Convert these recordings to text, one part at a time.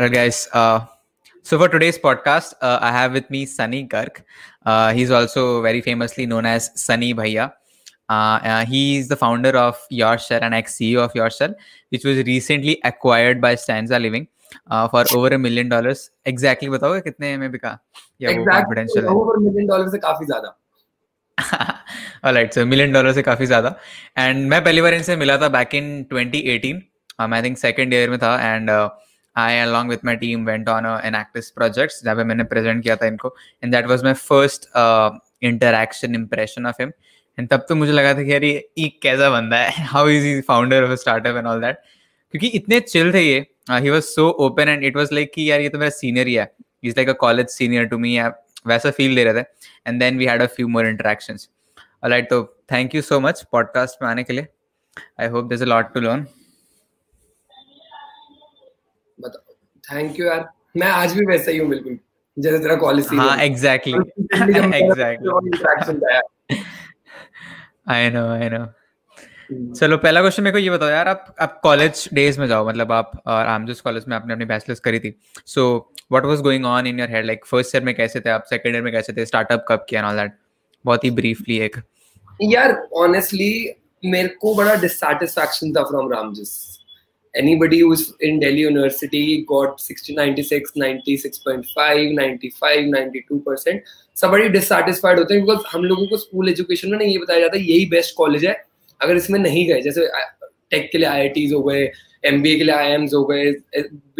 Alright, guys. Uh, so for today's podcast, uh, I have with me Sunny Garg. Uh, he's also very famously known as Sunny Bhaiya. Uh, uh, he is the founder of Yourshell and ex-CEO of Yourshell, which was recently acquired by Stanza Living uh, for over a million dollars. Exactly बताओगे कितने में बिका या वो confidential है over million dollars से काफी ज्यादा Alright, so million डॉलर से काफी ज्यादा एंड मैं पहली बार इनसे मिला था back in 2018 I think second year में था and I along with my team went on a, an Actis projects जहाँ पे मैंने present किया था इनको and that was my first uh, interaction impression of him and तब तो मुझे लगा था कि यार ये ये कैसा बंदा है how is he founder of a startup and all that क्योंकि इतने chill थे ये uh, he was so open and it was like कि यार ये तो मेरा senior ही है he's like a college senior to me या वैसा feel दे रहे थे and then we had a few more interactions alright तो thank you so much podcast में आने के लिए I hope there's a lot to learn Thank you यार। मैं आज भी वैसा ही हूँ बिल्कुल। जैसे तेरा कॉलेज हाँ exactly exactly I know I know चलो पहला क्वेश्चन मेरे को ये बताओ यार आप आप कॉलेज डेज़ में जाओ मतलब आप और आमजस कॉलेज में आपने अपनी बैचलर्स करी थी। So what was going on in your head like first year में कैसे थे आप? सेकंड ईयर में कैसे थे? स्टार्टअप कब किया ऑल दैट बहुत ही ब्रीफली एक। यार ऑनेस्टली मेरे को बड़ा डिससैटिस्फैक्शन था from Ramjas anybody who's in Delhi University got 60, 96, 96.5, 95, 92 percent सब बड़ी डिससेटिस्फाइड होते हैं बिकॉज़ हम लोगों को स्कूल एजुकेशन में नहीं ये बताया जाता यही बेस्ट कॉलेज है अगर इसमें नहीं गए जैसे टेक के लिए आई हो गए MBA के लिए आई हो गए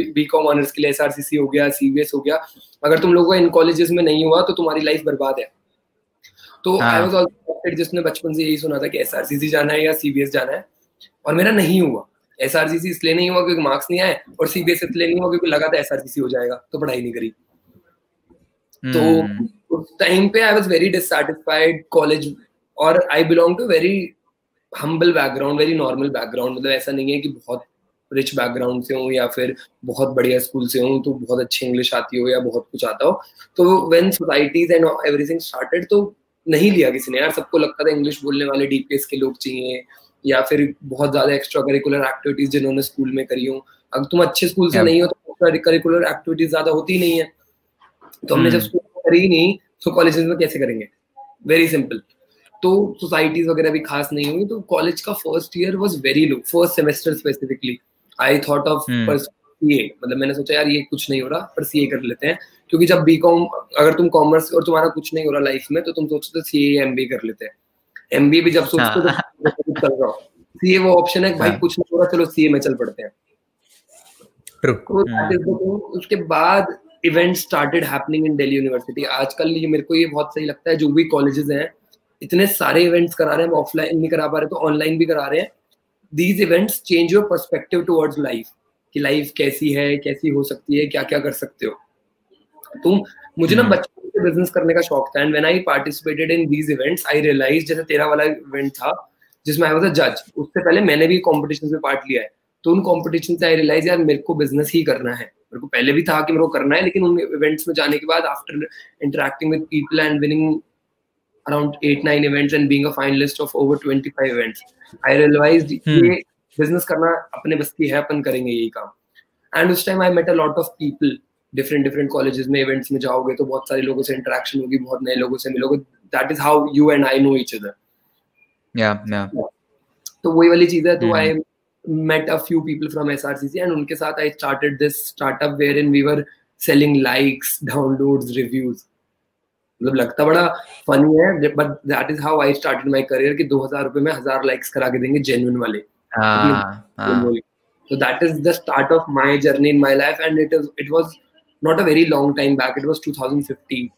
बी कॉम ऑनर्स के लिए SRCC हो गया CBS हो गया अगर तुम लोगों को इन कॉलेजेस में नहीं हुआ तो तुम्हारी लाइफ बर्बाद है। तो आई वॉज़ ऑल्सो जिसने बचपन से यही सुना था कि एस जाना है या सी जाना है और मेरा नहीं हुआ। एस इसलिए नहीं हुआ क्योंकि मार्क्स नहीं आए और सीबीएस इसलिए नहीं हुआ क्योंकि लगा था एस हो जाएगा तो पढ़ाई नहीं करी। तो hmm. उस टाइम पे I was very dissatisfied college और I belong to very humble background very normal background मतलब ऐसा नहीं है कि बहुत रिच बैकग्राउंड से हूँ या फिर बहुत बढ़िया स्कूल से हूँ तो बहुत अच्छी इंग्लिश आती हो या बहुत कुछ आता हो। तो when societies and everything started तो नहीं लिया किसी ने। यार सबको लगता था इंग्लिश बोलने वाले डीपीएस के लोग चाहिए या फिर बहुत ज़्यादा एक्स्ट्रा करिकुलर एक्टिविटीज़ जिन्होंने स्कूल में करी हो। अगर तुम अच्छे स्कूल से नहीं हो तो करिकुलर एक्टिविटीज़ ज़्यादा होती नहीं है। तो हमने जब स्कूल hmm. करी नहीं तो कॉलेज में कैसे करेंगे? वेरी सिंपल तो सोसाइटीज वगैरह भी खास नहीं हुई तो कॉलेज का first year was very low first semester specifically I thought of CA मतलब मैंने सोचा यार ये कुछ नहीं हो रहा पर सीए कर लेते हैं। क्योंकि जब बीकॉम अगर तुम कॉमर्स और तुम्हारा कुछ नहीं हो रहा लाइफ में तो तुम सोचते हो एम एमबीए कर लेते हैं। एमबीए भी जब सोचते हाँ। तो रहा सीए वो ऑप्शन है भाई हाँ। कुछ नहीं हो रहा चलो सीए में चल पड़ते हैं तो हम्म। उसके बाद event started happening in Delhi university आजकल ये मेरे को ये बहुत सही लगता है जो भी कॉलेजेस हैं इतने सारे इवेंट्स करा रहे हैं ऑफलाइन नहीं करा पा रहे तो ऑनलाइन भी करा रहे हैं these events change your perspective towards life कि लाइफ कैसी है कैसी हो सकती है क्या क्या कर सकते हो तुम मुझे ना। बचपन से बिज़नेस करने का शौक था। And when I participated in these events I realize जैसे तेरा वाला इवेंट था जिसमें आई वाज अ जज उससे पहले मैंने भी कॉम्पिटिशन में पार्ट लिया है। तो उन कॉम्पिटिशन से आई रियलाइज़ यार मेरे को बिज़नेस ही करना है। मेरे को पहले भी था कि मेरे को करना है लेकिन उन इवेंट्स में जाने के बाद after interacting with people and winning around eight nine events and being a finalist of over 25 events i realized hmm. ये बिज़नेस करना अपने बस की है अपन करेंगे यही काम। एंड उस time I met a lot of people different different colleges में इवेंट्स में जाओगे तो बहुत सारे लोगों से इंटरेक्शन होगी बहुत नए लोगों से मिलोगे। That is how you and I know each other या या तो वही वाली चीज़ है तो आई met a few people from SRCC and उनके साथ I started this startup wherein we were selling likes, downloads, reviews. मतलब लगता बड़ा फनी है but that is how I started my career कि 2000 रुपए में हज़ार लाइक्स करा के देंगे जेन्युइन वाले। तो that is the start of my journey in my life and it is it was not a very long time back it was 2015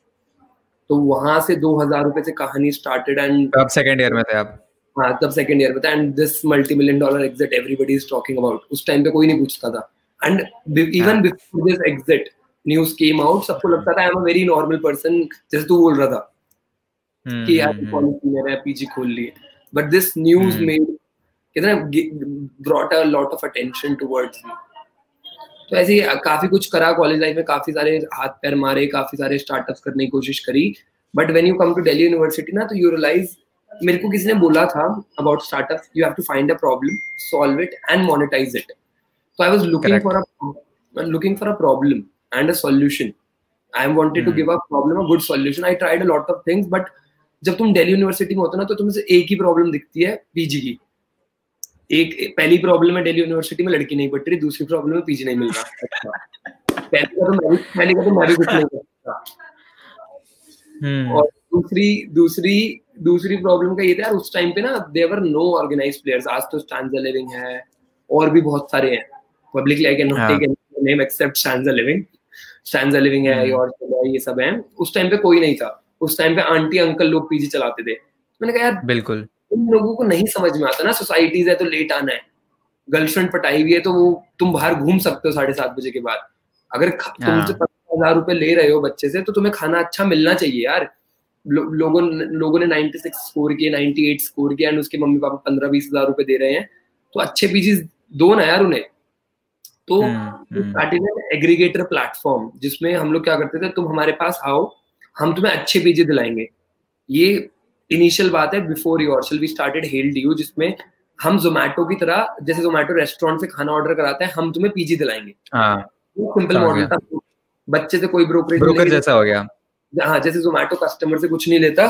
तो वहाँ से 2000 रुपए से कहानी स्टार्टेड एंड अब सेकंड ईयर में थे आप? हाँ तब सेकंड ईयर में था and this multi million dollar exit everybody is talking about उस टाइम पे कोई नहीं पूछता था. And even before this exit news came out सबको लगता था I am a very normal person जैसे तू बोल रहा था। hmm, कि यार पॉलिसी में है पीजी खोल लिए। बट दिस न्यूज़ मेड कितना brought a lot of attention towards me तो ऐसे काफ़ी कुछ करा कॉलेज लाइफ में काफ़ी सारे हाथ पैर मारे काफ़ी सारे स्टार्टअप्स करने की कोशिश करी but when you come to Delhi university ना तो यू रियलाइज़ मेरे को किसी ने बोला था about startup you have to find a problem solve it and monetize it तो I was looking for a looking for a problem and a solution. I wanted to Hmm. give a problem a good solution. I tried a lot of things, but जब तुम Delhi university में होते ना तो तुम्हें से एक ही प्रॉब्लम दिखती है पीजी की एक पहली प्रॉब्लम है दिल्ली यूनिवर्सिटी में लड़की नहीं पढ़ रही दूसरी प्रॉब्लम है पीजी नहीं मिल रहा। अच्छा। पहली का तो मैं भी पहली का तो मैं भी कुछ नहीं कर हम्म। और दूसरी दूसरी दूसरी प्रॉब्लम का ये था यार उस टाइम पे ना देवर नो ऑर्गेनाइज प्लेयर्स आज तो स्टैंडा लिविंग है और भी बहुत सारे हैं। Publicly I can not. Take any name except Stanza Living Stanza Living है हम्म। और ये सब है। उस टाइम पे कोई नहीं था। उस टाइम पे आंटी अंकल लोग पीजी चलाते थे। मैंने कहा यार बिल्कुल। उन लोगों को नहीं समझ में आता ना सोसाइटीज है तो लेट आना है। गर्लफ्रेंड पटाई हुई है तो वो तुम बाहर घूम सकते हो साढ़े सात बजे के बाद। अगर ख- हाँ। पचास हज़ार रुपए ले रहे हो बच्चे से तो तुम्हें खाना अच्छा मिलना चाहिए यार। लो, लोगों लोगों ने 96 स्कोर किए 98 स्कोर किया एंड उसके मम्मी पापा पंद्रह बीस हज़ार रुपए दे रहे हैं। तो अच्छे पीजी दो ना यार उन्हें। तो हम्म, हम्म, स्टार्टिंग एग्रीगेटर प्लेटफॉर्म जिसमें हम लोग क्या करते थे तुम हमारे पास आओ हम तुम्हें अच्छे पीजी दिलाएँगे। ये इनिशियल बात है before your we started hell you जिसमें हम जोमेटो की तरह जैसे जोमेटो रेस्टोरेंट से खाना ऑर्डर कराते हैं हम तुम्हें पीजी दिलाएँगे। हाँ। सिंपल मॉडल था। बच्चे से कोई ब्रोकरेज ब्रोकर जैसा हो गया। हाँ जैसे जोमेटो कस्टमर से कुछ नहीं लेता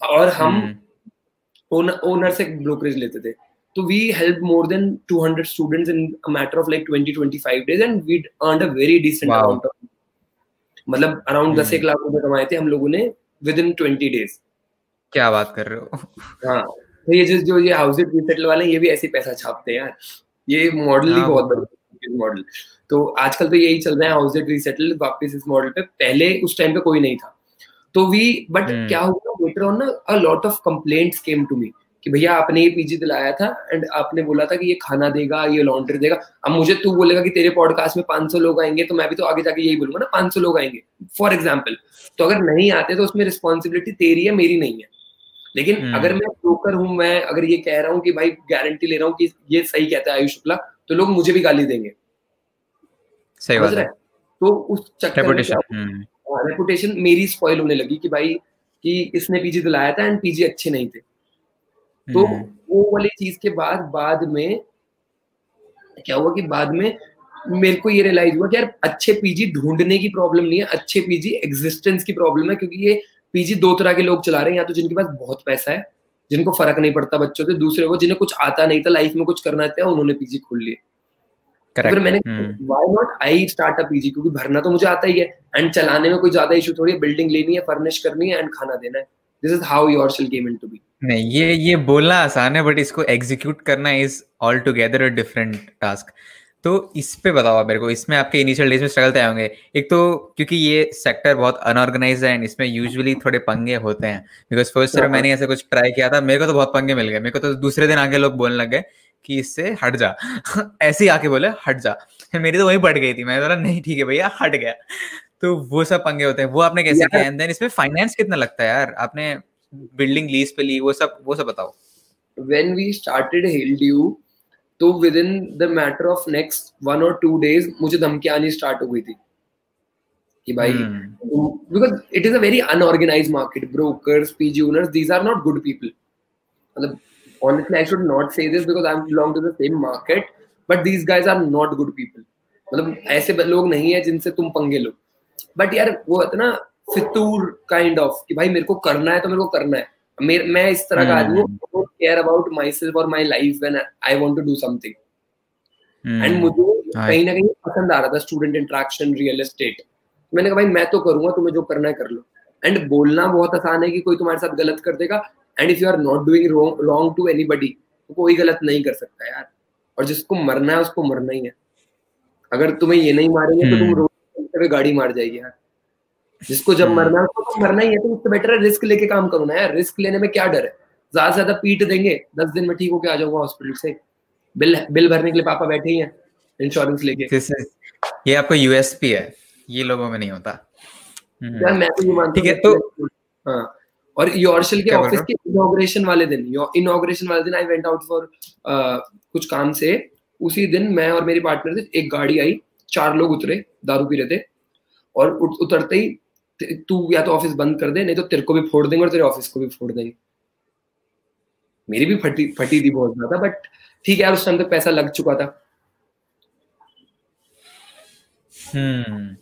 और हम हम्म, ओनर से ब्रोकरेज लेते थे। तो we help more than 200 students in a matter of like 20 25 days and we a very decent amount मतलब अराउंड दस हम्म। एक लाख रुपए कमाए थे हम लोगों ने विद इन ट्वेंटी डेज़ क्या बात कर रहे हो? हाँ तो ये जो जो ये हाउस रीसेटल वाले ये भी ऐसे पैसा छापते हैं यार। ये मॉडल ही हाँ, बहुत बड़ा मॉडल तो आजकल तो यही चल रहा है हाउस रीसेटल वापस इस मॉडल पे। पहले उस टाइम पे कोई नहीं था। तो वी बट हम्म। क्या हुआ लेटर ऑन ना a lot of complaints came to me कि भैया आपने ये पीजी दिलाया था एंड आपने बोला था कि ये खाना देगा ये लॉन्ड्री देगा। अब मुझे तू बोलेगा कि तेरे पॉडकास्ट में 500 लोग आएँगे तो मैं भी तो आगे जाके यही बोलूँगा ना 500 लोग आएँगे फॉर एग्ज़ाम्पल तो अगर नहीं आते तो उसमें रिस्पॉन्सिबिलिटी तेरी है मेरी नहीं है। लेकिन हम्म। अगर मैं ब्रोकर हूँ मैं अगर ये कह रहा हूँ कि भाई गारंटी ले रहा हूँ कि ये सही कहता है आयुष शुक्ला तो लोग मुझे भी गाली देंगे। सही बात है। तो उस चक्कर रेपुटेशन रेपुटेशन मेरी स्पॉइल होने लगी कि भाई कि इसने पीजी दिलाया था एंड पीजी अच्छे नहीं थे। तो वो वाली चीज़ के बाद बाद में क्या हुआ कि बाद में मेरे को ये रियलाइज़ हुआ कि यार अच्छे पीजी ढूँढने की प्रॉब्लम नहीं है अच्छे पीजी एग्जिस्टेंस की प्रॉब्लम है क्योंकि ये पीजी दो तरह के लोग चला रहे हैं या तो जिनके पास बहुत पैसा है जिनको फ़र्क नहीं पड़ता बच्चों से दूसरे वो जिन्हें कुछ आता नहीं था लाइफ में कुछ करना था उन्होंने पीजी खोल लिए तो फिर मैंने why not I start a PG? क्योंकि भरना तो मुझे आता ही है एंड चलाने में कोई ज़्यादा इशू थोड़ी है बिल्डिंग लेनी है फर्निश करनी है एंड खाना देना है। This is how your sale came into be नहीं ये ये बोलना आसान है बट इसको एग्जीक्यूट करना is all together a different task तो इस पे बताओ आप मेरे को इसमें आपके इनिशियल डेज़ में स्ट्रगल तय होंगे। एक तो क्योंकि ये सेक्टर बहुत अनऑर्गेनाइज है एंड इसमें यूजुअली थोड़े पंगे होते हैं। बिकॉज़ फ़र्स्ट ईयर हाँ। मैंने ऐसे कुछ ट्राई किया था मेरे को तो बहुत पंगे मिल गए। मेरे को तो दूसरे दिन आके लोग बोलने लग गए कि इससे हट जा। ऐसे ही आके बोले हट जा। मेरी तो वही बढ़ गई थी। मैंने बोला नहीं ठीक है भैया हट गया। तो वो सब पंगे होते हैं। वो आपने कैसे किया? एंड देन इसमें फाइनेंस कितना लगता है यार? आपने बिल्डिंग लीज पे ली वो सब वो सब बताओ। When we started you तो with in the matter of next one और टू डेज़ मुझे धमकी आनी स्टार्ट हो गई थी। कि भाई because it is a very unorganised market brokers PG owners these are not good people मतलब honestly i should not say this because i belong to the same market but these guys are not good people. मतलब ऐसे लोग नहीं है जिनसे तुम पंगे लो। But यार वो है ना फितूर काइंड ऑफ़ कि भाई मेरे को करना है तो मेरे को करना है। मेर, मैं इस तरह का आदमी हूँ केयर अबाउट माई सेल्फ और my life when I want to do something and मुझे हाँ। कहीं ना कहीं पसंद आ रहा था स्टूडेंट इंट्रैक्शन रियल एस्टेट मैंने कहा भाई मैं तो करूँगा तुम्हें जो करना है कर लो. एंड बोलना बहुत आसान है कि कोई तुम्हारे साथ गलत कर देगा and if you are not doing wrong to anybody तो कोई गलत नहीं कर सकता यार। और जिसको मरना है उसको मरना ही है। अगर तुम्हें ये नहीं मारेंगे तो तुम हम्म। रोड गाड़ी मार जाएगी यार। जिसको जब हम्म। मरना है उसको तो मरना ही है तो उससे बेटर है रिस्क लेके काम करो ना यार रिस्क लेने में क्या डर है? ज़्यादा से ज़्यादा पीट देंगे दस दिन में ठीक होके आ जाऊँगा हॉस्पिटल से। बिल बिल भरने के लिए पापा बैठे ही हैं इंश्योरेंस लेके। ये आपको यूएसपी है ये लोगों में नहीं होता। हम्म, यार मैं तो ये मानता ठीक है, हूँ हाँ और योरशल के ऑफ़िस के इनॉग्रेशन वाले दिन इनॉग्रेशन वाले दिन आई वेंट आउट फॉर कुछ काम से। उसी दिन मैं और मेरी पार्टनर थे एक गाड़ी आई चार लोग उतरे दारू पी रहे थे। और उतरते ही ते- तू या तो ऑफ़िस बंद कर दे, नहीं तो तेरे को भी फोड़ देंगे और तेरे ऑफ़िस को भी फोड़ देंगे। मेरी भी फटी फटी थी बहुत ज़्यादा बट ठीक है यार, उस टाइम तक पैसा लग चुका था। हम्म।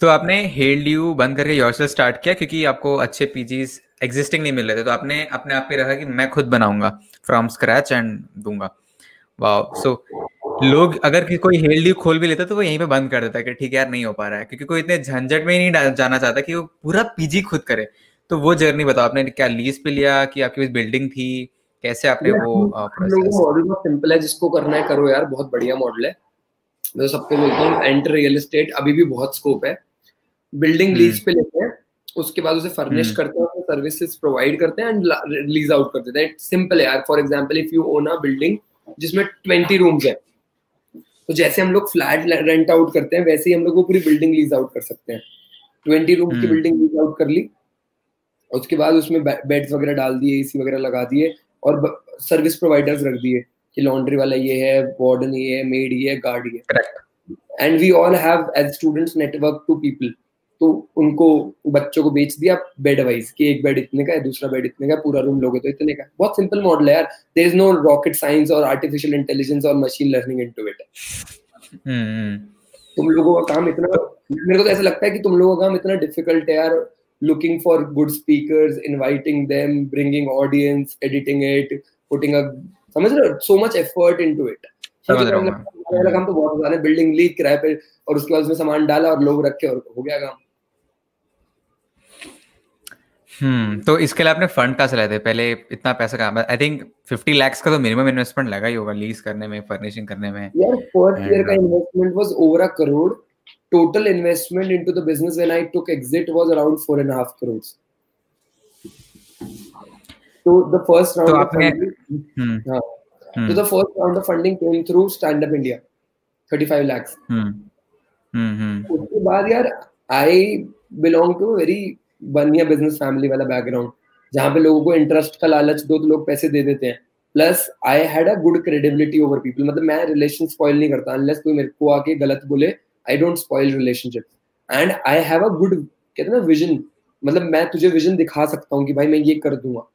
तो आपने हेल्ड यू बंद करके योर स्टार्ट किया क्योंकि आपको अच्छे पीजीज एग्जिस्टिंग नहीं मिल रहे थे। तो आपने अपने आप पे रखा कि मैं खुद बनाऊँगा फ्रॉम स्क्रैच एंड दूँगा। वाह सो लोग अगर कोई हेल्ड खोल भी लेता तो वो यहीं पे बंद कर देता है कि ठीक है यार नहीं हो पा रहा है। क्योंकि कोई इतने झंझट में ही नहीं जाना चाहता कि वो पूरा पीजी खुद करे। तो वो जर्नी बताओ आपने क्या लीज पे लिया कि आपके पास बिल्डिंग थी? कैसे आपने वो मॉडल बहुत सिंपल है जिसको करना है करो यार बहुत बढ़िया मॉडल है। मैं तो सबको बोलता हूँ एंटर रियल एस्टेट अभी भी बहुत स्कोप है। Building lease hmm. पे लेते हैं उसके बाद उसे फर्निश हम्म। करते हैं सर्विसेज़ प्रोवाइड करते हैं एंड लीज आउट कर देते हैं। सिंपल है यार for example if you own a building जिसमें ट्वेंटी रूम्स है तो जैसे हम लोग फ्लैट रेंट आउट करते हैं वैसे ही हम लोग वो पूरी बिल्डिंग लीज आउट कर सकते हैं। ट्वेंटी रूम की बिल्डिंग लीज आउट कर ली। उसके बाद उसमें बेड वगैरह डाल दिए एसी वगैरह लगा दिए और सर्विस प्रोवाइडर्स रख दिए कि लॉन्ड्री वाला ये है वार्डन ये है मेड ये है गार्ड ये and we all have as students network to people तो उनको बच्चों को बेच दिया बेड वाइज कि एक बेड इतने का है दूसरा बेड इतने का पूरा रूम लोगे तो इतने का बहुत सिंपल मॉडल है यार। There is no rocket science और आर्टिफिशियल इंटेलिजेंस और मशीन लर्निंग इनटू इट तुम लोगों का काम इतना मेरे को तो ऐसा लगता है कि तुम लोगों का काम इतना डिफ़िकल्ट है यार looking for good speakers inviting them bringing audience editing it putting a समझ रहे हो? So much effort into it काम तो बहुत बिल्डिंग ली किराए पे और उसके बाद उसमें सामान डाला और लोग रखे और हो गया काम। हम्म तो इसके लिए आपने फंड कहाँ से थे? पहले इतना पैसा कहाँ आई थिंक फिफ्टी लैक्स का तो मिनिमम इन्वेस्टमेंट लगा ही होगा लीज करने में फर्निशिंग करने में। यार फ़र्स्ट ईयर का investment was over a crore total investment into the business when I took exit was around four and half crore तो द फ़र्स्ट राउंड तो the first round of funding came through stand up India 35 lakh hmm उसके बाद यार I belong to very बढ़िया business family वाला background जहाँ पे लोगों को इंटरेस्ट का लालच दो तो लोग पैसे दे देते हैं। Plus I had a good credibility over people मतलब मैं रिलेशन स्पॉइल नहीं करता अनलेस कोई मेरे को आके गलत बोले I don't spoil relationship and I have a good कहते ना विजन मतलब मैं तुझे विजन दिखा सकता हूँ कि भाई मैं ये कर दूँगा।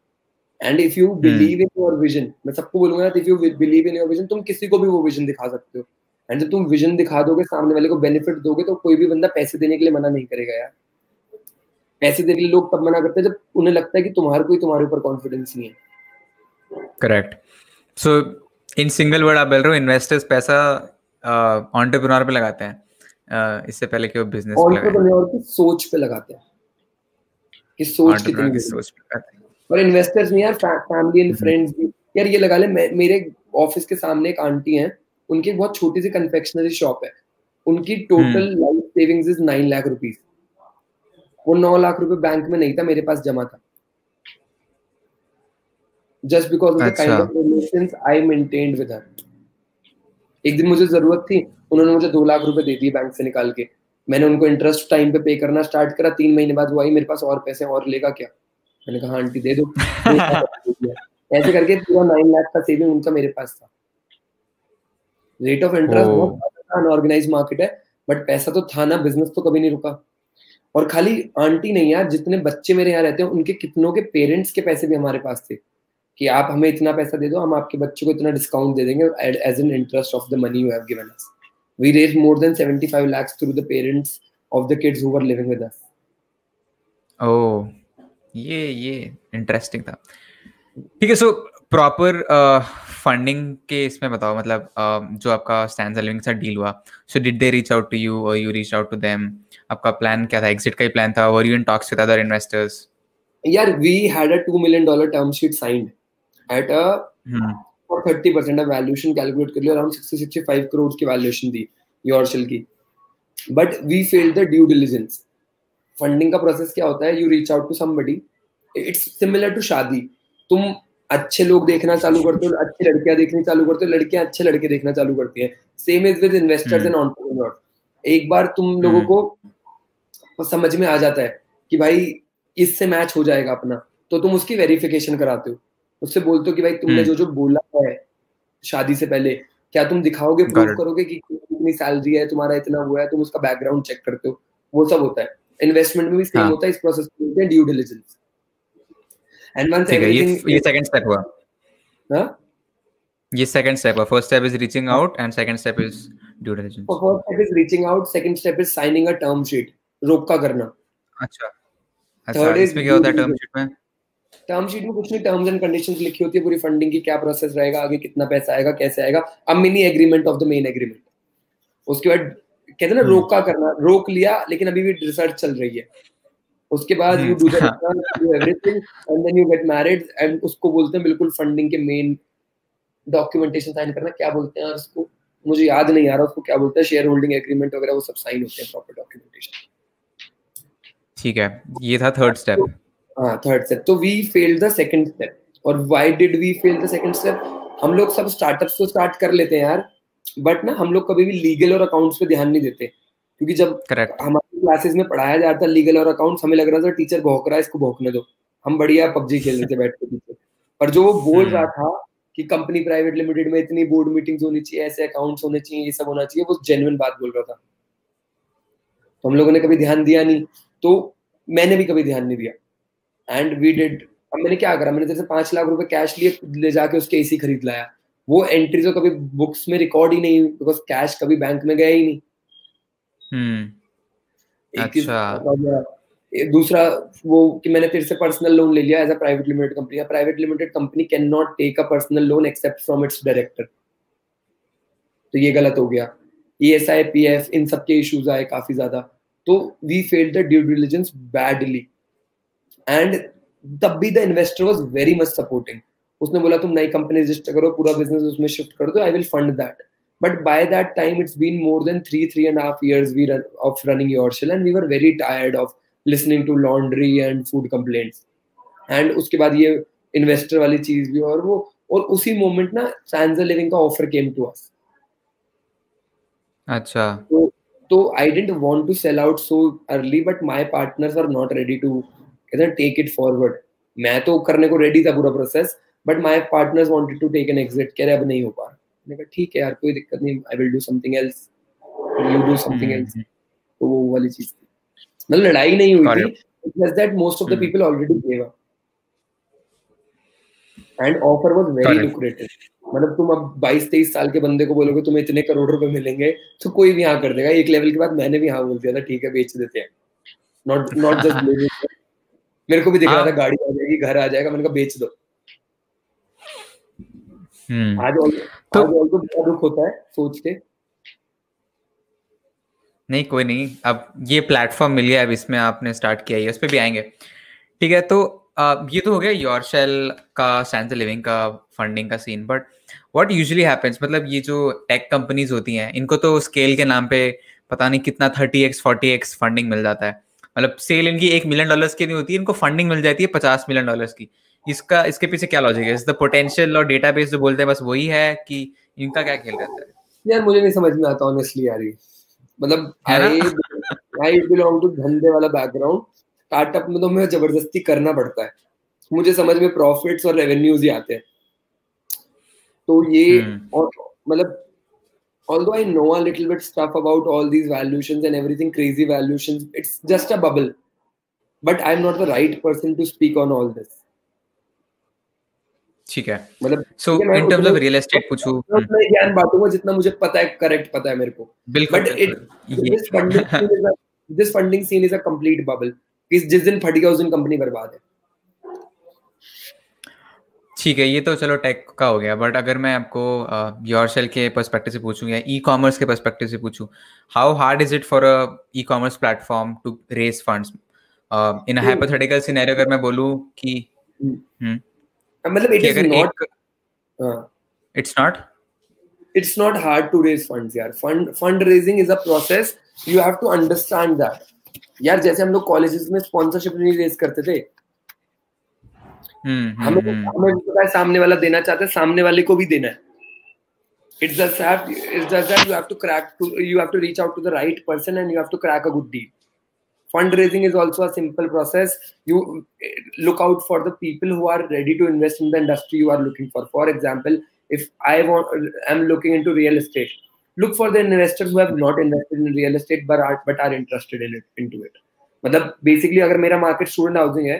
And if you believe in your vision मैं सबको बोलूँगा if you believe in your vision तुम किसी को भी वो विजन दिखा सकते हो। एंड जब तुम विजन दिखा दोगे सामने वाले को बेनिफिट दोगे तो कोई भी बंदा पैसे देने के लिए मना नहीं करेगा यार। देने के लिए लोग तब मना करते हैं जब उन्हें लगता है कि तुम्हारे कोई तुम्हारे ऊपर कॉन्फिडेंस नहीं है। Correct so in single word आप बोल रहे हो इन्वेस्टर्स पैसा ऑन्टरप्रेन्योर पे लगाते हैं। इससे पहले कि वो बिज़नेस एंटरप्रेन्योर की सोच पे लगाते हैं। कि सोच कितनी की सोच पे और इन्वेस्टर्स नहीं यार फैमिली एंड फ्रेंड्स भी। यार ये लगा ले मेरे ऑफ़िस के सामने एक आंटी हैं। उनकी बहुत छोटी सी कन्फेक्शनरी शॉप है। उनकी total life savings is nine lakh rupees वो नौ लाख रुपए बैंक में नहीं था मेरे पास जमा था। Just because of the kind of relations I maintained with her एक दिन मुझे ज़रूरत थी उन्होंने मुझे दो लाख रुपए दे दिए बैंक से निकाल के। मैंने उनको इंटरेस्ट टाइम पे पे करना स्टार्ट करा तीन महीने बाद वो आई मेरे पास और पैसे और लेगा क्या? मैंने कहा आंटी दे दो। ऐसे करके पूरा नाइन लाख का सेविंग उनका मेरे पास था। रेट ऑफ़ इंटरेस्ट बहुत अनऑर्गेनाइज मार्केट है बट पैसा तो था ना बिज़नेस तो कभी नहीं रुका। और खाली आंटी नहीं यार, जितने बच्चे मेरे यहाँ रहते हैं, उनके कितनों के पेरेंट्स के पैसे भी हमारे पास थे कि आप हमें इतना पैसा दे दो, हम आपके बच्चे को इतना डिस्काउंट दे देंगे as an interest of the money you have given us we raised more than 75 lakhs through the parents of the kids who were living with us. Oh ये ये इंटरेस्टिंग था। ठीक है सो प्रॉपर फंडिंग के इसमें बताओ मतलब uh, जो आपका स्टैंड लिविंग से डील हुआ so did they reach out to you और you reach out to them आपका प्लान क्या था? एग्जिट का ही प्लान था? Were you in talks with other investors यार we had a 2 million dollar term sheet signed at a और thirty percent of valuation calculate कर लिया around sixty sixty five crore की वैल्यूएशन दी योरशेल की. But we fail the due diligence funding का process क्या होता है? You reach out to somebody it's similar to शादी. तुम अच्छे लोग देखना चालू करते हो अच्छी लड़कियाँ देखनी चालू करते हो लड़कियाँ अच्छे लड़के देखना चालू करती हैं। Same is with investors and entrepreneur एक बार तुम लोगों hmm. को समझ में आ जाता है कि भाई इससे मैच हो जाएगा अपना तो तुम उसकी वेरिफिकेशन कराते हो। उससे बोलते हो कि भाई तुमने हम्म। जो जो बोला है शादी से पहले क्या तुम दिखाओगे प्रूव करोगे कि कितनी सैलरी है तुम्हारा इतना हुआ है तुम उसका बैकग्राउंड चेक करते हो। वो सब होता है। इन्वेस्टमेंट में भी सेम हाँ. होता है इस प्रोसेस को due diligence and once everything ये सेकंड स्टेप हुआ। हाँ? ये second step है step is reaching out and second step is due diligence So first step is reaching out second step is signing a term sheet रोका करना। अच्छा। अच्छा इसमें क्या होता है टर्म शीट में? टर्म शीट में कुछ नहीं टर्म्स एंड कंडीशंस लिखी होती है पूरी फंडिंग की क्या प्रोसेस रहेगा आगे कितना पैसा आएगा कैसे आएगा a mini agreement of the main agreement उसके बाद कहते हैं ना हम्म। रोका करना रोक लिया लेकिन अभी भी रिसर्च चल रही है। उसके बाद you do. Do everything and then you get married and उसको बोलते हैं बिल्कुल फंडिंग के मेन डॉक्यूमेंटेशन साइन करना क्या बोलते हैं उसको? मुझे याद नहीं आ रहा उसको क्या बोलते हैं शेयर होल्डिंग एग्रीमेंट वगैरह वो सब साइन होते हैं प्रॉपर डॉक्यूमेंटेशन ठीक है ये था थर्ड स्टेप हाँ थर्ड स्टेप तो we failed the second step और why did we fail the second step हम लोग सब स्टार्टअप्स तो स्टार्ट कर लेते हैं यार बट ना हम लोग कभी भी लीगल और अकाउंट्स पे ध्यान नहीं देते क्योंकि जब करेक्ट हमारी क्लासेस में पढ़ाया जाता है लीगल और अकाउंट्स हमें लग रहा था टीचर भौंक रहा है इसको भौंकने दो। हम बढ़िया पबजी खेल रहे थे बैठ के पीछे। पर जो वो बोल हम्म। रहा था कि कंपनी प्राइवेट लिमिटेड में इतनी बोर्ड मीटिंग्स होनी चाहिए ऐसे अकाउंट्स होने चाहिए ये सब होना चाहिए वो जेन्युइन बात बोल रहा था। तो हम लोगों ने कभी ध्यान दिया नहीं। तो मैंने भी कभी ध्यान नहीं दिया। एंड वी डिड अब मैंने क्या करा? मैंने जैसे पाँच लाख रुपए कैश लिए ले जाके उसके एसी खरीद लाया। वो एंट्री तो कभी बुक्स में रिकॉर्ड ही नहीं बिकॉज़ कैश कभी बैंक में गया ही नहीं। हम्म। अच्छा। दूसरा वो कि मैंने तेरे से पर्सनल लोन ले लिया as a private limited company private limited company can not take a personal loan except from its director तो ये गलत हो गया। E S I P F इन सब के इश्यूज़ आए काफ़ी ज़्यादा। तो we fail the due diligence badly and तब भी the investor was very much supporting उसने बोला तुम नई कंपनी रजिस्टर करो पूरा बिज़नेस उसमें शिफ्ट कर दो I will fund that but by that time it's been more than three three and a half years we run of running yourself and we were very tired of listening to laundry and food complaints. And उसके बाद ये investor वाली चीज़ भी और वो और उसी moment ना सैंजा लिविंग का ऑफ़र केम टू अस अच्छा तो तो I didn't want to sell out so early but my partners are not ready to कहते हैं टेक इट फॉरवर्ड मैं तो करने को रेडी था पूरा process but my partners wanted to take an exit कह रहे अब नहीं हो पा मैंने कहा ठीक है यार कोई दिक्कत नहीं I will do something else you do something else तो वो वाली चीज़ थी। मतलब लड़ाई नहीं हुई थी most of the Hmm. people already gave up. And offer was very Correct. lucrative. मतलब तुम अब 22 23 साल के बंदे को बोलोगे तुम्हें इतने करोड़ रुपए मिलेंगे तो कोई भी हाँ कर देगा. एक लेवल के बाद मैंने भी हाँ बोल दिया था ठीक है बेच देते हैं. नॉट नॉट जस्ट मेरे को भी दिख रहा हाँ। था गाड़ी आ जाएगी घर आ जाएगा मैंने कहा बेच दो. आज तो- आज तो बड़ा दुख होता है सोच के। नहीं कोई नहीं। अब ये प्लेटफॉर्म मिल गया अब इसमें आपने स्टार्ट किया है उस पर भी आएँगे। ठीक है तो अ, ये तो हो गया योर शेल का स्टैंड लिविंग का फंडिंग का scene but what usually happens मतलब ये जो टेक कंपनीज़ होती हैं इनको तो स्केल के नाम पे पता नहीं कितना thirty x forty x funding मिल जाता है। मतलब सेल इनकी एक मिलियन डॉलर्स की नहीं होती इनको फंडिंग मिल जाती है पचास मिलियन डॉलर्स की। इसका इसके पीछे क्या लॉजिक है? द पोटेंशियल और डेटाबेस जो बोलते हैं बस वही है कि इनका क्या खेल रहता है? यार मुझे नहीं समझ में आता ऑनेस्टली यार। मतलब आई आई बिलोंग टू धंधे वाला बैकग्राउंड स्टार्टअप में तो मैं ज़बरदस्ती करना पड़ता है। मुझे समझ में प्रॉफिट्स और रेवेन्यूज ही आते हैं। तो ये हम्म। और मतलब although I know a little bit stuff about all these valuations and everything crazy valuations it's just a bubble. But I'm not the right person to speak on all this. ठीक है। मतलब so in terms of real estate पूछूँ मैं ज्ञान बांटूँगा जितना मुझे पता है करेक्ट पता है मेरे को। बिल्कुल। this funding scene is a this funding scene is a complete जिस दिन फट गया उस दिन कंपनी बर्बाद है। ठीक है ये तो चलो टेक का हो गया बट अगर मैं आपको योर सेल के पर्सपेक्टिव से पूछूँ या ई कॉमर्स के पर्सपेक्टिव से पूछूँ how hard is it for a e commerce platform to raise funds in Hmm. Hypothetical scenario अगर मैं बोलूँ कि हम्म, मतलब it is not it's not it's not hard to raise funds यार। Fund fund raising is a process you have to understand that यार जैसे हम लोग कॉलेजेस में स्पॉन्सरशिप नहीं रेज करते थे। हम हमें जो है सामने वाला देना चाहते हैं सामने वाले को भी देना है। It's just have it's just that you have to crack to you have to reach out to the right person and you have to crack a good deal fundraising is also a simple process you eh, look out for the people who are ready to invest in the industry you are looking for for example if i want i'm looking into real estate look for the investors who have not invested in real estate but are but are interested in it into it मतलब basically अगर मेरा market student housing है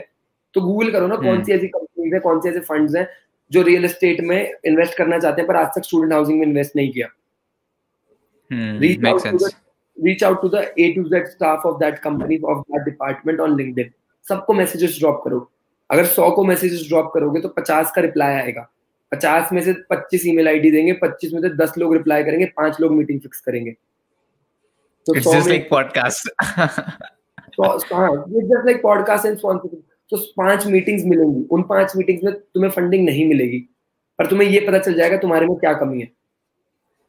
तो Google करो ना कौन हम्म। सी ऐसी companies है कौन से ऐसे फंड्स हैं जो रियल एस्टेट में इन्वेस्ट करना चाहते हैं पर आज तक स्टूडेंट हाउसिंग में इन्वेस्ट नहीं किया hmm, makes sense. Reach out to the A to Z staff of that company of that department on LinkedIn. सबको मैसेजेस ड्रॉप करो। अगर सौ को मैसेजेस ड्रॉप करोगे तो पचास का रिप्लाई आएगा। पचास में से पच्चीस ईमेल आईडी देंगे पच्चीस में से दस लोग रिप्लाई करेंगे पाँच लोग मीटिंग फिक्स करेंगे। तो तो पाँच मीटिंग्स मिलेंगी। उन पाँच मीटिंग्स में तुम्हें फंडिंग नहीं मिलेगी। पर तुम्हें ये पता चल जाएगा तुम्हारे में क्या कमी है।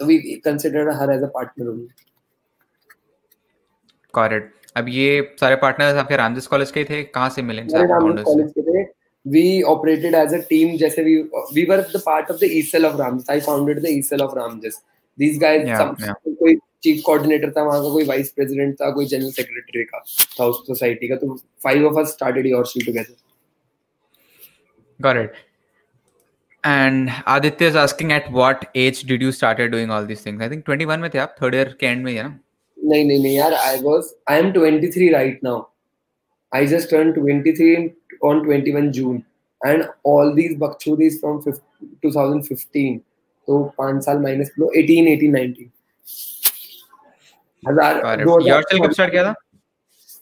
we considered her as a partner only got it अब ये सारे पार्टनर्स आपके रामजिस कॉलेज के थे कहाँ से मिले कॉलेज के थे we operated as a team जैसे we we were the part of the ECL of Ramjas I founded the ECL of Ramjas these guys yeah, some, yeah. कोई चीफ कोऑर्डिनेटर था वहाँ का कोई वाइस प्रेसिडेंट था कोई जनरल सेक्रेटरी का था उस सोसाइटी का तो five of us started Yourshell together got it And Aditya is asking at what age did you started doing all these things? I think 21 में थे आप थर्ड ईयर के एंड में है ना? नहीं नहीं नहीं यार I was I am 23 right now I just turn 23 on 21 June and all these बकचोदीज from 2015 तो पाँच साल माइनस लो 18 18 19 हज़ार योरसेल कब स्टार्ट किया था?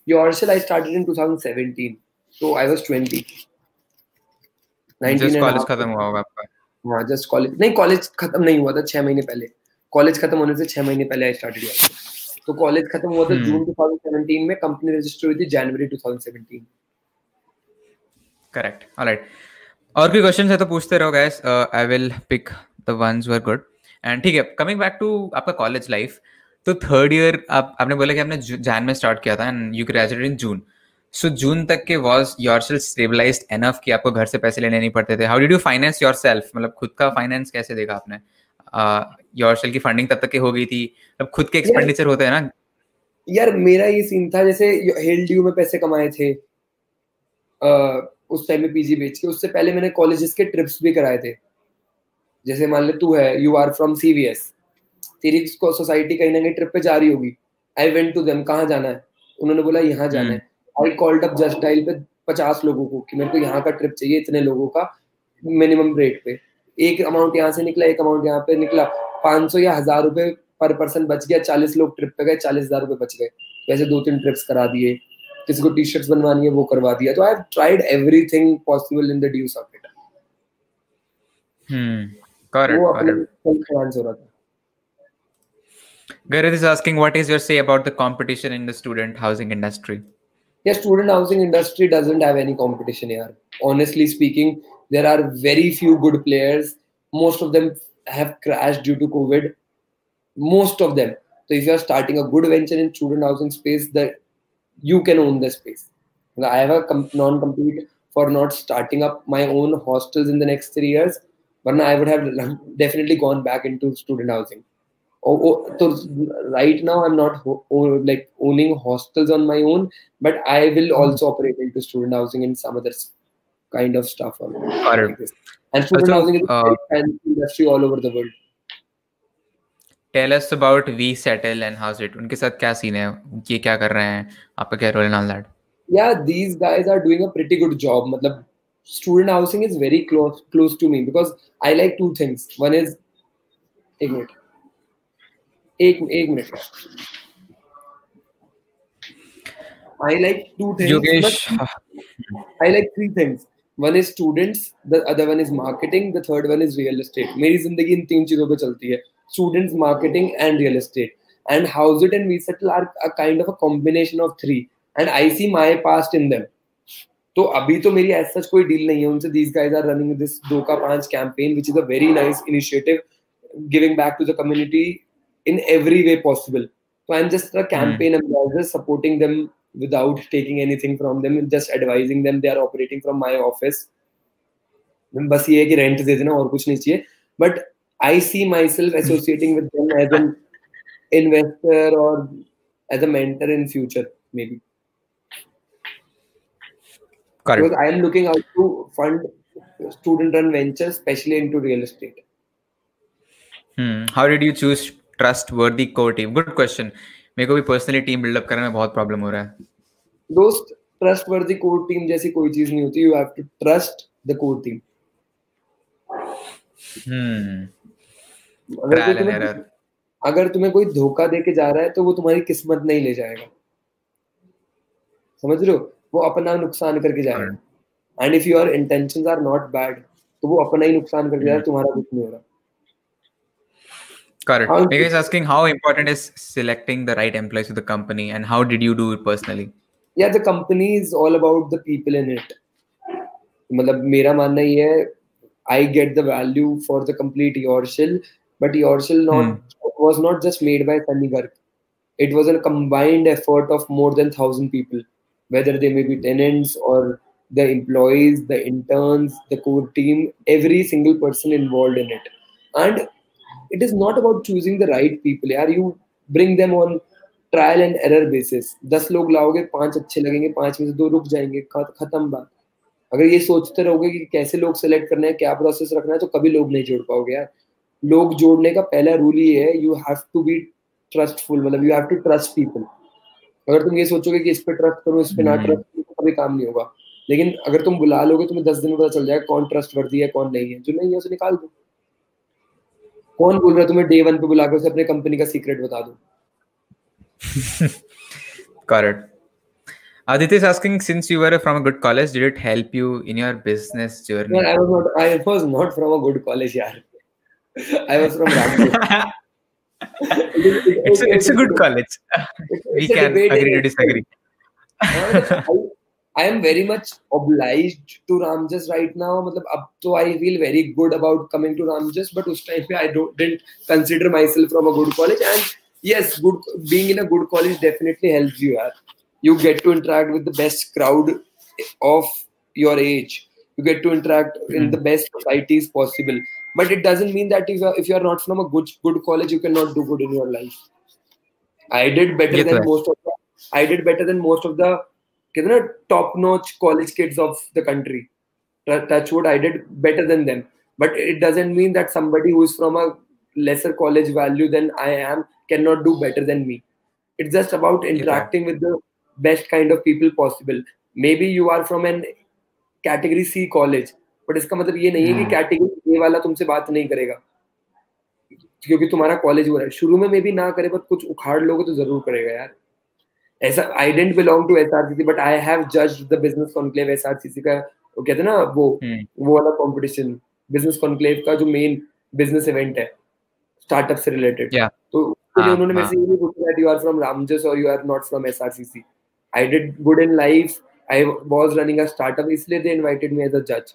Yourshell I started in 2017 so i was 20 19 college खत्म हुआ होगा आपका। हाँ जस्ट कॉलेज नहीं कॉलेज खत्म नहीं हुआ था छह महीने पहले। कॉलेज खत्म होने से छह महीने पहले आई स्टार्टेड तो कॉलेज खत्म हुआ था जून 2017 में कंपनी रजिस्टर हुई थी जनवरी 2017 करेक्ट ऑलराइट और भी क्वेश्चंस है तो पूछते रहो guys I will pick the ones were good and ठीक है कमिंग बैक टू आपका कॉलेज लाइफ तो थर्ड ईयर आप आपने बोला कि आपने जैन में स्टार्ट किया था and you graduated in June so June तक के वाज योरसेल्फ स्टेबलाइज्ड एनफ कि आपको घर से पैसे लेने नहीं पड़ते थे? How did you finance yourself मतलब खुद का फाइनेंस कैसे देखा आपने? योरसेल्फ की फंडिंग तब तक की हो गई थी? अब खुद के एक्सपेंडिचर होते हैं ना? यार मेरा ये सीन था जैसे हेल ड्यू में पैसे कमाए थे uh, उस टाइम में पीजी बेच के उससे पहले मैंने कॉलेजेस के ट्रिप्स भी कराए थे। जैसे मान ले तू है यू आर फ्रॉम सीवीएस तेरी सोसाइटी कहीं ना कहीं ट्रिप पे जा रही होगी। आई वेंट टू देम कहाँ जाना है? उन्होंने बोला यहाँ जाना है। I called up just dial पे पचास लोगों को कि मेरे को यहाँ का ट्रिप चाहिए इतने लोगों का मिनिमम रेट पे। एक अमाउंट यहाँ से निकला एक अमाउंट यहाँ पे निकला। पाँच सौ या हज़ार रुपए पर पर्सन बच गया चालीस लोग ट्रिप पे गए चालीस हज़ार रुपए बच गए। वैसे दो तीन ट्रिप्स करा दिए। किसी को टी शर्ट्स बनवानी है वो करवा दिया। तो I have tried everything possible in the due socket hmm correct correct हो रहा था। Gareth is asking what is your say about the competition in the student housing industry? Yeah student housing industry doesn't have any competition here. Honestly speaking there are very few good players. Most of them have crashed due to covid. Most of them. So if you are starting a good venture in student housing space that you can own the space. I have a non-compete for not starting up my own hostels in the next three years but i would have definitely gone back into student housing oh, oh, so right now i'm not ho- oh, like owning hostels on my own but i will hmm. also operate into student housing and some other kind of stuff on like this. and student also, housing is uh, an industry all over the world tell us about we settle and how's it उनके साथ क्या scene है ये क्या कर रहे हैं आपका क्या role in all that yeah these guys are doing a pretty good job मतलब student housing is very close close to me because I like two things one is एक मिनट एक एक minute I like two things I like three things one is students the other one is marketing the third one is real estate मेरी ज़िंदगी इन तीन चीज़ों पे चलती है students marketing and real estate and house it and we settle are a kind of a combination of three and I see my past in them तो अभी तो मेरी ऐसा सच कोई डील नहीं है उनसे these guys are running this दो का पाँच campaign which is a very nice initiative giving back to the community in every way possible. So I'm just a campaign mm. ambassador supporting them without taking anything from them, just advising them. They are operating from my office. बस ये है कि rent दे देना और कुछ नहीं चाहिए but I see myself associating with them as an investor और as a mentor in future maybe Correct. because I am looking out to fund student run ventures, especially into real estate. Hmm. How did you choose trustworthy core team? Good question. मेरे को भी personally team buildup करने में बहुत problem हो रहा है। दोस्त ट्रस्टवर्दी कोर टीम जैसी कोई चीज़ नहीं होती। You have to trust the core team hmm अगर ट्रायल एंड तुम्हें एरर अगर तुम्हें कोई धोखा दे के जा रहा है तो वो तुम्हारी किस्मत नहीं ले जाएगा। समझ रहे हो? वो अपना नुकसान करके जाएगा and if your intentions are not bad तो वो अपना ही नुकसान करके जाएगा तुम्हारा कुछ नहीं हो रहा। Correct. How- Mega is asking how important is selecting the right employees to the company and how did you do it personally? yeah the company is all about the people in it मतलब मेरा मानना ये है I get the value for the complete Yorshil but Yorshil not was not just made by Sunny Garg it was a combined effort of more than thousand people whether they may be tenants or the employees the interns the core team every single person involved in it and it is not about choosing the right people यार you bring them on trial and error basis दस लोग लाओगे पाँच अच्छे लगेंगे पाँच में से दो रुक जाएँगे खत्म बात। अगर ये सोचते रहोगे कि कैसे लोग सेलेक्ट करना है क्या प्रोसेस रखना है तो कभी लोग नहीं जोड़ पाओगे यार। लोग जोड़ने का पहला रूल ये है you have to be trustful मतलब you have to trust people अगर तुम ये सोचोगे कि इस पे ट्रस्ट करो इस पे ना हम्म। ट्रस्ट करो तो कभी काम नहीं होगा। लेकिन अगर तुम बुला लोगे तुम्हें दस दिन में पता चल जाएगा कौन ट्रस्ट वर्दी है कौन नहीं है। जो नहीं है उसे निकाल दो। कौन बोल रहा है तुम्हें डे वन पे बुला के उसे अपने कंपनी का सीक्रेट बता दो Correct. Aditya is asking since you were from a good college, did it help you in your business journey? Man, I was not. I was not from a good college, yaar. I was from Rampur. it's, a, it's a good college. we can agree to disagree. I, I am very much obliged to Ramjas right now. मतलब अब तो I feel very good about coming to Ramjas, but उस time पे I don't didn't consider myself from a good college. And yes, good being in a good college definitely helps you. यार. You get to interact with the best crowd of your age. You get to interact in Hmm. the best societies possible. But it doesn't mean that if you're, if you're not from a good good college, you cannot do good in your life. I did better ये तो than है। most of the, I did better than most of the कहते ना top notch college kids of the country touch would I did better than them but it doesn't mean that somebody who is from a lesser college value than I am can not do better than me it just about interacting with the best kind of people possible maybe you are from an category C college but इसका मतलब ये नहीं है कि hmm. Category A वाला तुमसे बात नहीं करेगा। क्योंकि तुम्हारा कॉलेज हो रहा है। शुरू में मे भी ना करे बट कुछ उखाड़ लोगे तो ज़रूर करेगा यार। I didn't belong to SRCC but I have judged the business conclave SRCC का वो कहते हैं ना वो हम्म, वो वाला कंपटीशन बिज़नेस कॉन्क्लेव का जो मेन बिज़नेस इवेंट है स्टार्टअप से रिलेटेड Yeah. तो उसके लिए हाँ, उन्होंने मेरे हाँ। से ये नहीं पूछा that you are from Ramjas और you are not from SRCC I did good in life I was running a startup इसलिए they invited me as a जज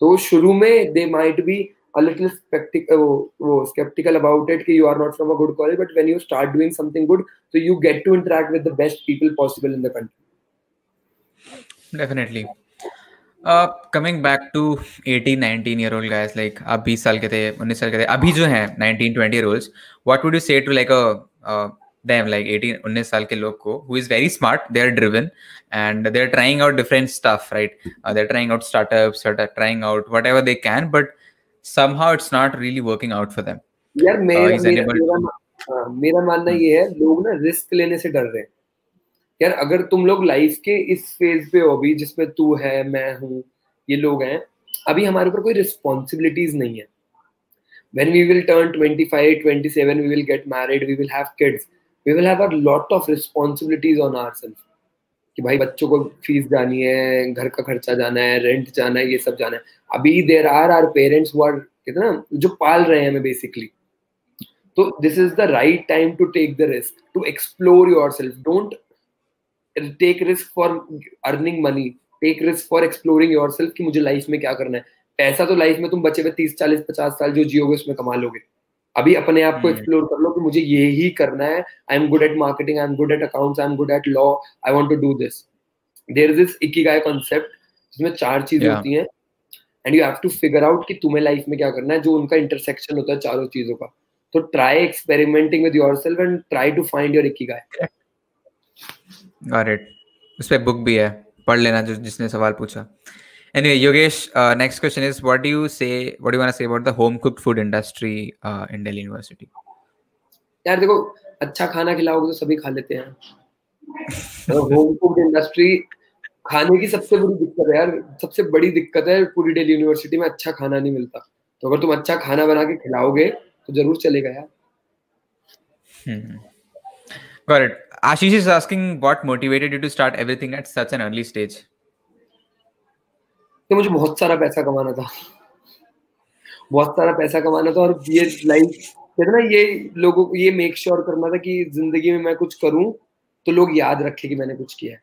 तो शुरू में they might be a little spectic- uh, वो, वो skeptical about it कि you are not from a good college but when you start doing something good so you get to interact with the best people possible in the country definitely. Uh, coming back to 18, 19 year old guys, like आप 20 साल के थे 19 साल के थे अभी जो हैं 19, 20 year olds, what would you say to like a uh, them like 18, 19 साल के लोग को who is very smart, they are driven and they're trying out different stuff, right? Uh, they're trying out startups, or they're trying out whatever they can, but somehow it's not really working out for them. यार मेरा he's मेरा मेरा, हाँ, मेरा मानना ये है लोग ना रिस्क लेने से डर रहे हैं यार अगर तुम लोग लाइफ के इस फ़ेज़ पे हो अभी जिसमें तू है मैं हूँ ये लोग हैं अभी हमारे ऊपर कोई रिस्पॉन्सिबिलिटीज नहीं है when we will turn 25 27 we will get married we will have kids we will have a lot of responsibilities on ourselves कि भाई बच्चों को फ़ीस जानी है घर का खर्चा जाना है रेंट जाना है ये सब जाना है अभी there are are parents who are कहते ना जो पाल रहे हैं हमें बेसिकली तो this is the right time to take the risk to explore yourself don't take risk for earning money take risk for exploring yourself कि मुझे लाइफ में क्या करना है। पैसा तो लाइफ में तुम बचे हुए तीस चालीस पचास साल जो जियोगे उसमें कमा लोगे। अभी अपने आप को। एक्सप्लोर कर लो कि मुझे ये ही करना है। I am good at marketing I am good at accounts I am good at law I want to do this there is this ikigai concept जिसमें चार चीज़ें Yeah. होती हैं। And you have to figure out कि तुम्हें life में क्या करना है जो उनका इंटरसेक्शन होता है चारों चीज़ों का। तो try experimenting with yourself and try to find your ikigai got it उस पे बुक भी है। पढ़ लेना जो जिसने सवाल पूछा। Anyway, Yogesh, uh, next question is what do you say, what do you want to say about the home cooked food industry uh, in Delhi University? यार देखो अच्छा खाना खिलाओगे तो सभी खा लेते हैं। होम कुक्ड इंडस्ट्री खाने की सबसे बुरी दिक्कत है यार सबसे बड़ी दिक्कत है पूरी डेली यूनिवर्सिटी में अच्छा खाना नहीं मिलता तो अगर तुम अच्छा खाना बना के खिलाओगे तो ज़रूर चलेगा यार. Got it. Ashish is asking what motivated you to start everything at such an early stage. कि मुझे बहुत सारा पैसा कमाना था बहुत सारा पैसा कमाना था और ये लाइफ कहते ना ये लोगों को ये मेक श्योर sure करना था कि ज़िंदगी में मैं कुछ करूँ तो लोग याद रखें कि मैंने कुछ किया है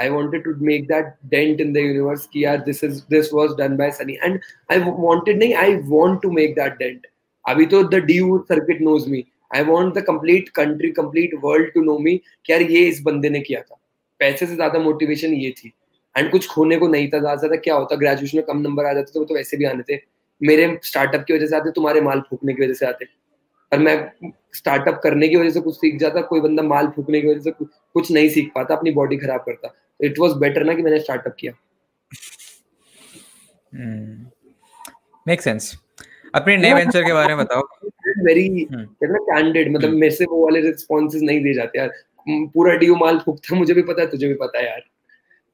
I wanted to make that dent in the universe कि यार this is, this was done by Sunny. And I wanted नहीं I want to make that dent. अभी तो the DU circuit knows me. I want the complete country, complete world to know me कि यार ये इस बंदे ने किया था पैसे से ज़्यादा मोटिवेशन ये थी। एंड कुछ खोने को नहीं था, ज़्यादा ज़्यादा क्या होता? ग्रेजुएशन में कम नंबर आ जाते थे, वो तो वैसे भी आने थे। मेरे स्टार्टअप की वजह से आते, तुम्हारे माल फूकने की वजह से आते। और मैं स्टार्टअप करने की वजह से कुछ सीख जाता, कोई बंदा माल फूकने की वजह से कुछ नहीं सीख पाता, अपनी बॉडी खराब करता। इट वॉज़ बेटर ना कि मैंने स्टार्टअप किया। मेक सेंस अपने नए वेंचर के बारे में बताओ। वेरी कहते ना कैंडिड मतलब मेरे से वो वाले रिस्पॉन्सेज नहीं दिए जाते यार। पूरा डीओ माल फूकता मुझे भी पता है तुझे भी पता है यार।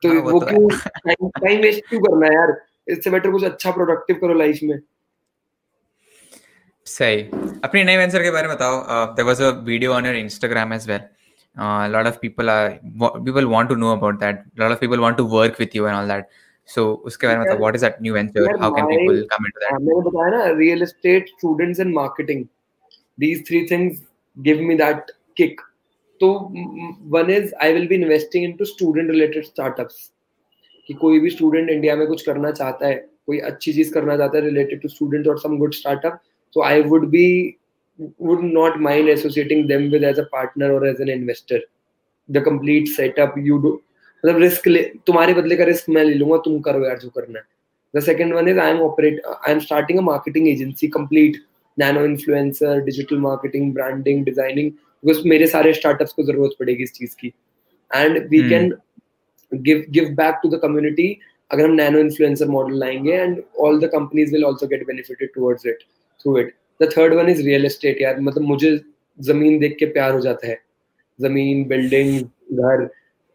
तो हाँ, वो, वो तो क्यों टाइम वेस्ट क्यों करना है यार? इससे बेटर कुछ अच्छा प्रोडक्टिव करो लाइफ में। सही। अपनी नए वेंचर के बारे में बताओ। There was a video on your Instagram as well a lot of people are people want to know about that a lot of people want to work with you and all that so उसके बारे में बताओ what is that new venture how can people come into that मैंने बताया ना real estate students and marketing these three things give me that kick तो one is I will be investing into student related startups कि कोई भी student India में कुछ करना चाहता है कोई अच्छी चीज़ करना चाहता है रिलेटेड टू स्टूडेंट और some good startup so i would be would not mind associating them with as a partner or as an investor. The complete setup you do मतलब रिस्क ले तुम्हारे बदले का रिस्क मैं ले लूँगा तुम करो यार जो करना है। The second one is I am operate I am starting a marketing agency complete nano influencer digital marketing branding designing because मेरे सारे स्टार्टअप्स को ज़रूरत पड़ेगी इस चीज़ की। And we can give give back to the community अगर हम नैनो इन्फ्लुएंसर मॉडल लाएँगे and all the companies will also get benefited towards it through it the third one is real estate यार। मतलब मुझे ज़मीन देख के प्यार हो जाता है। ज़मीन बिल्डिंग घर।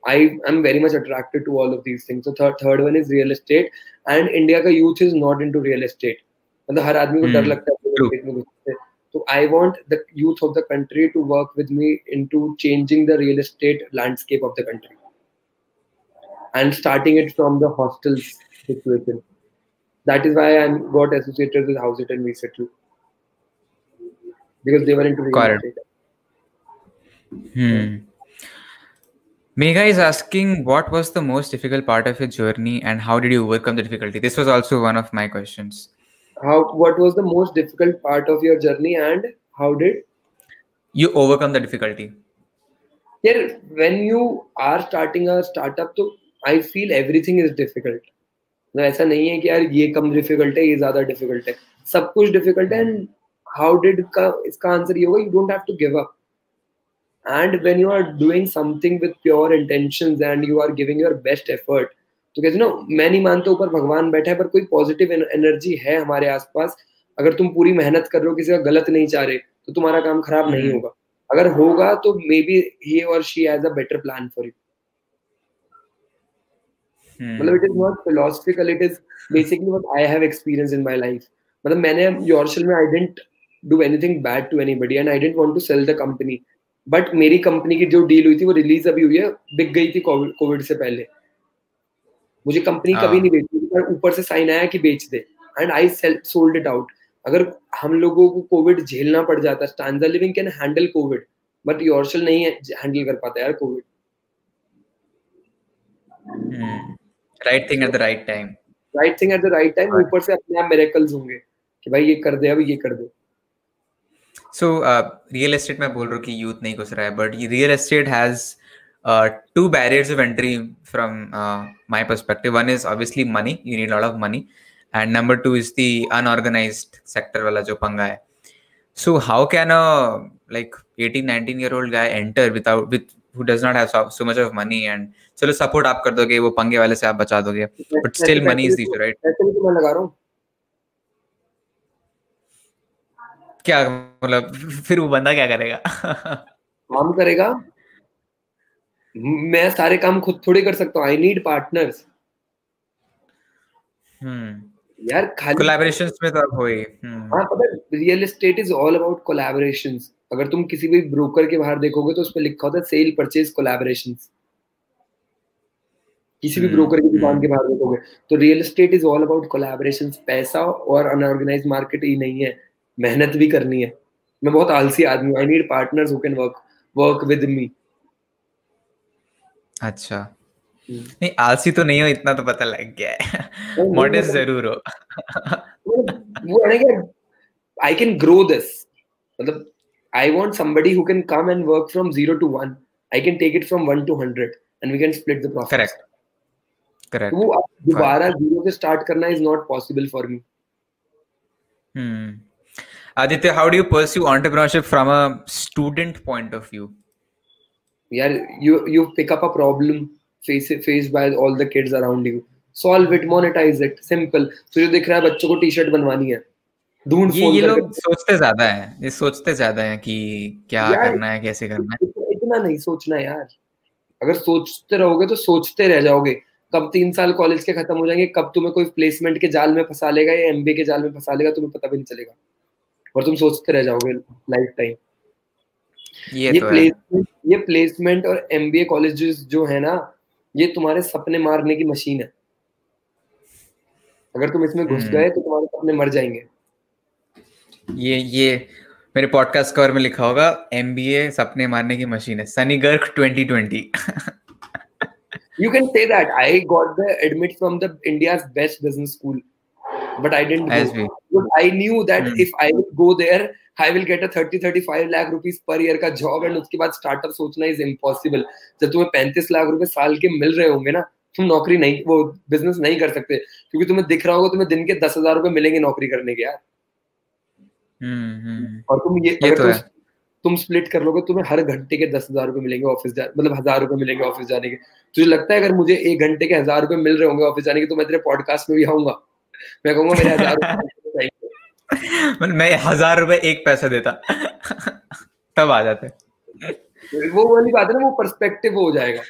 I I am very much attracted to all of these things third one is real estate and India का youth is not into real estate मतलब हर आदमी को डर hmm, लगता है तो I want the youth of the country to work with me into changing the real estate landscape of the country and starting it from the hostel situation that is why I am got associated with house it and we settle because they were into real got estate. Hmm. Megha is asking what was the most difficult part of your journey and how did you overcome the difficulty? This was also one of my questions how what was the most difficult part of your journey and how did you overcome the difficulty yeah when you are starting a startup तो i feel everything is difficult no, ऐसा नहीं है कि यार ये कम difficult है ये ज्यादा डिफिकल्ट है सब कुछ डिफिकल्ट है एंड हाउ डिड का इसका आंसर ये होगा you don't have to give up and when you are doing something with pure intentions and you are giving your best effort तो कहते ना मैं नहीं मानता ऊपर भगवान बैठा है पर कोई पॉजिटिव एनर्जी है हमारे आसपास। अगर तुम पूरी मेहनत कर रहे हो किसी का गलत नहीं चाह रहे तो तुम्हारा काम खराब नहीं हम्म। होगा। अगर होगा तो मे बी ही और she has a better plan for you मतलब it is not philosophical it is basically what I have experience in my life मतलब मैंने योरशल में I didn't do anything bad to anybody and I didn't want to sell the company but मेरी company की जो deal हुई थी वो release अभी हुई है बिक गई थी कोविड से पहले। मुझे कंपनी कभी हाँ। नहीं बेची पर ऊपर से साइन आया कि बेच दे and I sold it out अगर हम लोगों को कोविड झेलना पड़ जाता Stanza Living can handle Covid but Yourshell नहीं हैंडल कर पाता यार Covid right thing at the right time right thing at the right time ऊपर से अपने आप मिरेकल्स होंगे कि भाई ये कर दे अभी ये कर दे। सो रियल एस्टेट मैं बोल रहा हूँ कि यूथ नहीं घुस रहा है but real estate has two barriers of entry from my perspective one is obviously money you need lot of money and number two is the unorganised sector वाला जो पंगा है. So how can a like eighteen nineteen year old guy enter without with who does not have so much of money and चलो support आप कर दोगे वो पंगे वाले से आप बचा दोगे. But still money is these right मैं लगा रहा हूँ क्या मतलब फिर वो बंदा क्या करेगा? काम करेगा। मैं सारे काम खुद थोड़ी कर सकता हूँ। I need partners hmm. यार खाली कोलैबोरेशंस में तो अब हो ही हम्म। हाँ पता है real estate is all about collaborations अगर तुम किसी भी ब्रोकर के बाहर देखोगे तो उस पर लिखा होता है सेल परचेज कोलैबोरेशंस किसी भी हम्म, ब्रोकर की दुकान हम्म। के बाहर देखोगे। तो real estate is all about collaborations पैसा और अनऑर्गेनाइज मार्केट ही नहीं है। मेहनत भी करनी है। मैं बहुत आलसी आदमी हूँ। I need partners who can work work with me अच्छा। नहीं आलसी तो नहीं हो इतना तो पता लग गया है। मॉडेस्ट ज़रूर हो। वो है आई कैन ग्रो दिस मतलब I want somebody who can come and work from zero to one I can take it from one to hundred and we can split the profits correct correct वो दोबारा zero से start करना is not possible for me Hmm. Aditya, how do you pursue entrepreneurship from a student point of view? यार you you pick up a problem face faced by all the kids around you. Solve it monetize it. Simple. तुझे दिख रहा है बच्चों को T shirt बनवानी है। ढूंढ ये ये लोग सोचते ज़्यादा है। ये सोचते ज़्यादा है कि क्या करना है कैसे करना है। इतना नहीं सोचना यार। अगर सोचते रहोगे तो सोचते रह जाओगे। कब तीन साल कॉलेज के खत्म हो जाएँगे कब तुम्हें कोई प्लेसमेंट के जाल में फंसा लेगा या एमबीए के जाल में फंसा लेगा तुम्हें पता भी नहीं चलेगा। और तुम सोचते रह जाओगे लाइफ टाइम ये ये तो प्लेसमेंट ये प्लेसमेंट और एमबीए कॉलेजेस जो है ना ये तुम्हारे सपने मारने की मशीन है। अगर तुम इसमें घुस हम्म। गए तो तुम्हारे सपने मर जाएँगे। ये ये मेरे पॉडकास्ट कवर में लिखा होगा एमबीए सपने मारने की मशीन है। सनी गर्क 2020 You can say that. I got the admit from the India's best business school, but I didn't As go. we- Because I knew that Hmm. if I will go there, I will get a 30 35 lakh rupees per year का job and उसके बाद startup सोचना is impossible. जब तुम्हें 35 लाख रुपए साल के मिल रहे होंगे ना तुम नौकरी नहीं वो बिज़नेस नहीं कर सकते क्योंकि तुम्हें दिख रहा होगा तुम्हें दिन के दस हज़ार रुपए मिलेंगे नौकरी करने के यार हम्म हम्म और तुम ये, ये तो तुम, है तुम स्प्लिट कर लोगे तुम्हें हर घंटे के दस हज़ार रुपए मिलेंगे ऑफ़िस जा मतलब हज़ार रुपए मिलेंगे ऑफ़िस जाने के तुझे लगता है अगर मुझे एक घंटे के हज़ार रुपए मिल रहे होंगे ऑफ़िस जाने के तो मैं तेरे पॉडकास्ट में भी आऊँगा मैं कहूँगा मेरे हज़ार चाहिए। मतलब मैं हज़ार रुपए एक पैसा देता। तब आ जाते। वो वाली बात है ना वो पर्सपेक्टिव हो जाएगा।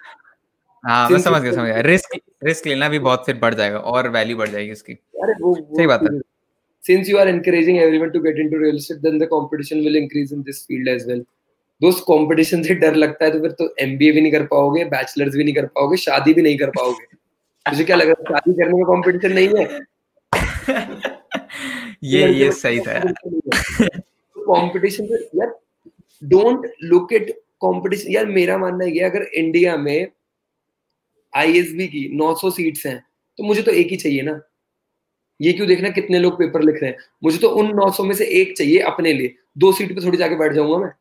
हाँ मैं समझ गया समझ गया। रिस्क रिस्क लेना भी बहुत फिर बढ़ जाएगा और वैल्यू बढ़ जाएगी इसकी। अरे वो, वो सही बात है। since you are encouraging everyone to get into real estate then the competition will increase in this field as well. दोस्त कंपटीशन से डर लगता है तो फिर तो एमबीए भी नहीं कर पाओगे बैचलर्स भी नहीं कर पाओगे शादी भी नहीं कर पाओगे। तुझे क्या लग रहा है शादी करने में कंपटीशन नहीं है? ये ये सही था कंपटीशन यार डोंट लुक एट कंपटीशन यार मेरा मानना है ये अगर इंडिया में आईएसबी की 900 सीट्स हैं तो मुझे तो एक ही चाहिए ना। ये क्यों देखना कितने लोग पेपर लिख रहे हैं? मुझे तो उन 900 में से एक चाहिए अपने लिए। दो सीट पे थोड़ी जाके बैठ जाऊँगा मैं।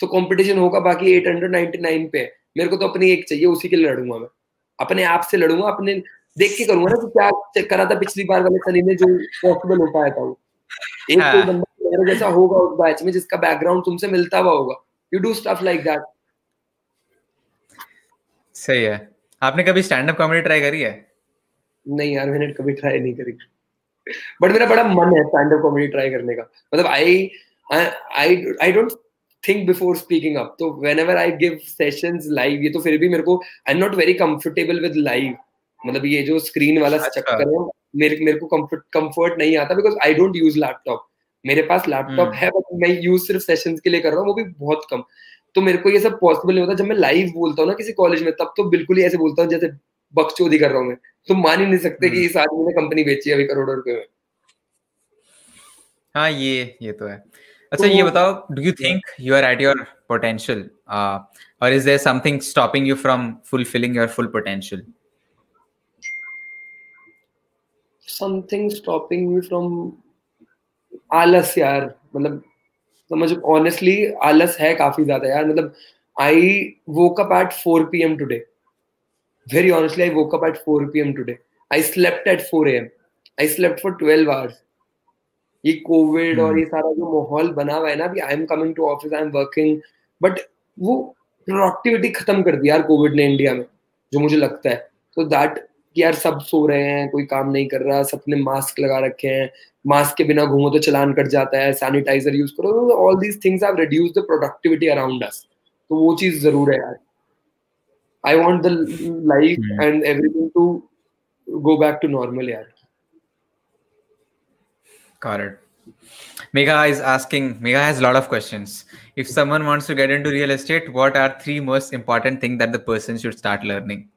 तो कंपटीशन होगा बाकी 899 पे। है। मेरे को तो अपनी एक चाहिए उसी के लिए लड़ूँगा मैं। अपने आप से लड़ूँगा अपने देख के करूँगा ना कि क्या चेक करा था पिछली बार वाले सनी ने जो पॉसिबल हो पाया था वो। एक हाँ। कोई बंदा मेरे जैसा होगा उस बैच में जिसका बैकग्राउंड तुमसे मिलता हुआ होगा। You do stuff like that सही है। आपने कभी स्टैंड अप कॉमेडी ट्राई करी है? नहीं यार मैंने कभी ट्राई नहीं करी। बट मेरा बड़ा मन है स्टैंड अप कॉमेडी ट्राई करने का। मतलब I I I don't think before speaking up तो whenever I give sessions live ये तो फिर भी मेरे को I am not very comfortable with live मतलब ये जो स्क्रीन वाला अच्छा। चक्कर है मेरे मेरे को कंफर्ट कंफर्ट नहीं आता because I don't use laptop मेरे पास लैपटॉप हम्म। है बट मैं यूज़ सिर्फ़ सेशंस के लिए कर रहा हूँ वो भी बहुत कम। तो मेरे को ये सब पॉसिबल नहीं होता। जब मैं लाइव बोलता हूँ ना किसी कॉलेज में तब तो बिल्कुल ही ऐसे बोलता हूँ जैसे बकचोदी कर रहा हूँ मैं। तुम मान ही नहीं सकते कि हम्म। इस आदमी ने कंपनी बेची है अभी करोड़ों रुपए में। हाँ ये ये तो है। अच्छा तो ये बताओ do you think you are at your potential और is there something stopping you from fulfilling your full potential something stopping me from आलस यार मतलब समझ ऑनेस्टली आलस है काफ़ी ज़्यादा यार मतलब I woke up at 4 p.m. today. Very honestly, I woke up at 4 p.m. today. I slept at 4 a.m. I slept for 12 hours. ये कोविड और। ये सारा जो माहौल बना हुआ है ना अभी I am coming to office I am working but वो प्रोडक्टिविटी खत्म कर दी यार कोविड ने इंडिया में जो मुझे लगता है तो दैट यार सब सो रहे हैं कोई काम नहीं कर रहा सबने मास्क लगा रखे हैं मास्क के बिना घूमो तो चलान कट जाता है सैनिटाइजर यूज़ करो all these things have reduce the productivity around us तो वो चीज़ ज़रूर है यार I want the life Hmm. And everything to go back to normal यार it. Megha is asking, Megha has a lot of questions. If someone wants to get into real estate, what are three most important things that the person should start learning?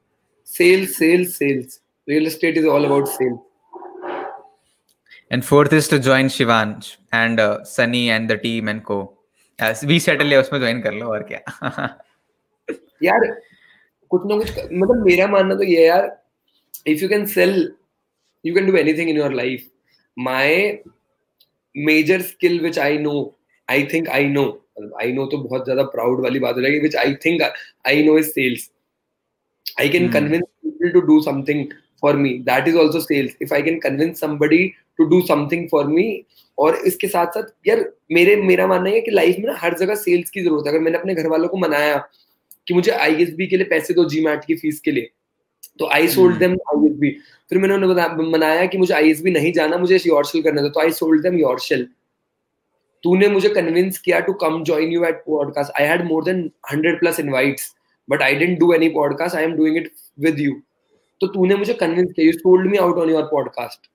Sales sales sales. Real estate is all about sales. And fourth is to join Shivansh and uh, Sunny and the team and co. As we settle है उसमें join कर लो और क्या? यार कुछ ना कुछ मतलब मेरा मानना तो ये यार if you can sell you can do anything in your life my major skill which I know I think I know I know तो बहुत ज़्यादा प्राउड वाली बात हो जाएगी which I think I know is sales I can Hmm. Convince people to do something for me that is also sales if I can convince somebody to do something for me और इसके साथ साथ यार मेरे मेरा मानना है कि लाइफ में ना हर जगह सेल्स की ज़रूरत है। अगर मैंने अपने घर वालों को मनाया कि मुझे आईएसबी के लिए पैसे दो जी की फ़ीस के लिए तो आई सोल्ड देम आईएसबी फिर मैंने उन्हें मनाया कि मुझे आईएसबी नहीं जाना मुझे योरशेल करना था तो आई सोल्ड देम योरशेल तूने मुझे कन्विंस किया to come join you at podcast I had more than hundred plus invites but I didn't do any podcast I am doing it with you तो तूने मुझे कन्विंस किया you sold me out on your podcast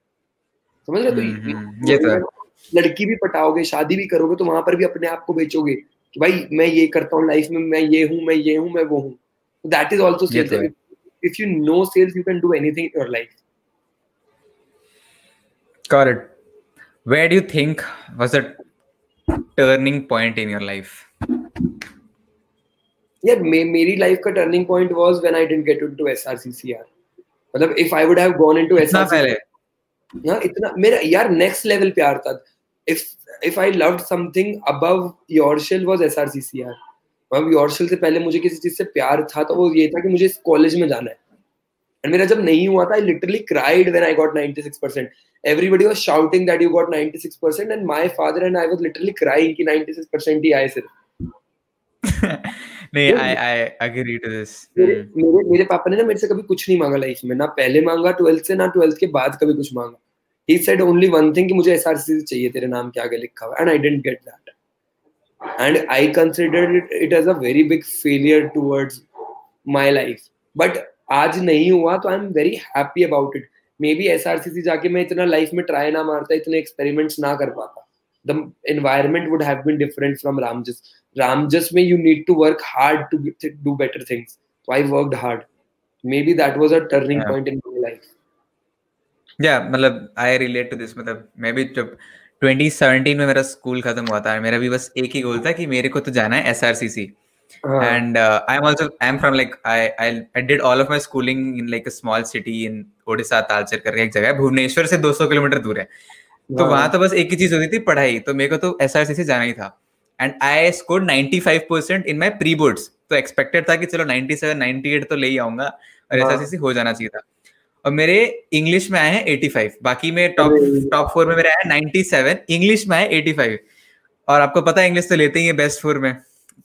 समझ रहे हो? हम्म, तो हम्म, ये तो लड़की भी पटाओगे शादी भी करोगे तो वहाँ पर भी अपने आप को बेचोगे कि भाई मैं ये करता हूँ लाइफ में मैं ये हूँ मैं ये हूँ मैं वो हूँ दैट इज़ ऑल्सो तो। Sales if you know sales you can do anything in your life it. Where do you think was the turning point in your life? यार मे, मेरी लाइफ का turning point was when I didn't get into SRCC यार मतलब if I would have gone into SRCC हाँ इतना मेरा यार next level प्यार था। If if I loved something above Yourshell was SRCC यार अब योरशेल से पहले मुझे किसी चीज़ से प्यार था तो वो ये था कि मुझे इस कॉलेज में जाना है। एंड मेरा जब नहीं हुआ था I literally cried when I got 96% everybody was shouting that you got 96% and my father and I was literally crying कि 96% ही आए सिर्फ़। नहीं I I agree to this मेरे मेरे पापा ने ना मेरे से कभी कुछ नहीं मांगा लाइफ में। ना पहले मांगा ट्वेल्थ से ना ट्वेल्थ के बाद कभी कुछ मांगा। He said only one thing कि मुझे एसआरसी चाहिए तेरे नाम के आगे लिखा हुआ। And I didn't get that and I considered it it as a very big failure towards my life but आज नहीं हुआ तो I am very happy about it maybe SRCC जाके मैं इतना लाइफ में ट्राई ना मारता इतने एक्सपेरिमेंट्स ना कर पाता। The environment would have been different from Ramjas Ramjas में you need to work hard to do better things so I worked hard. Maybe that was a turning Yeah. point in my life. या मतलब I relate to this मतलब मैं भी जब 2017 में मेरा school खत्म हुआ था मेरा भी बस एक ही गोल था कि मेरे को तो जाना है एसआरसीसी हाँ, and uh, i'm also i'm from like i i i did all of my schooling in like a small city in odisha talcher करके एक जगह है भुवनेश्वर से 200 किलोमीटर दूर है तो हाँ, वहाँ तो बस एक ही चीज़ होती थी पढ़ाई। तो मेरे को तो एसआरसीसी जाना ही था। And I score 95 percent in my pre boards तो एक्सपेक्टेड था कि चलो 97 98 तो ले ही आऊँगा और हाँ। एसआरसीसी हो जाना चाहिए था। और मेरे इंग्लिश में आए हैं 85 बाकी में टॉप टॉप फोर में मेरे हैं 97 इंग्लिश में आए 85 और आपको पता है इंग्लिश तो लेते ही है बेस्ट फोर में।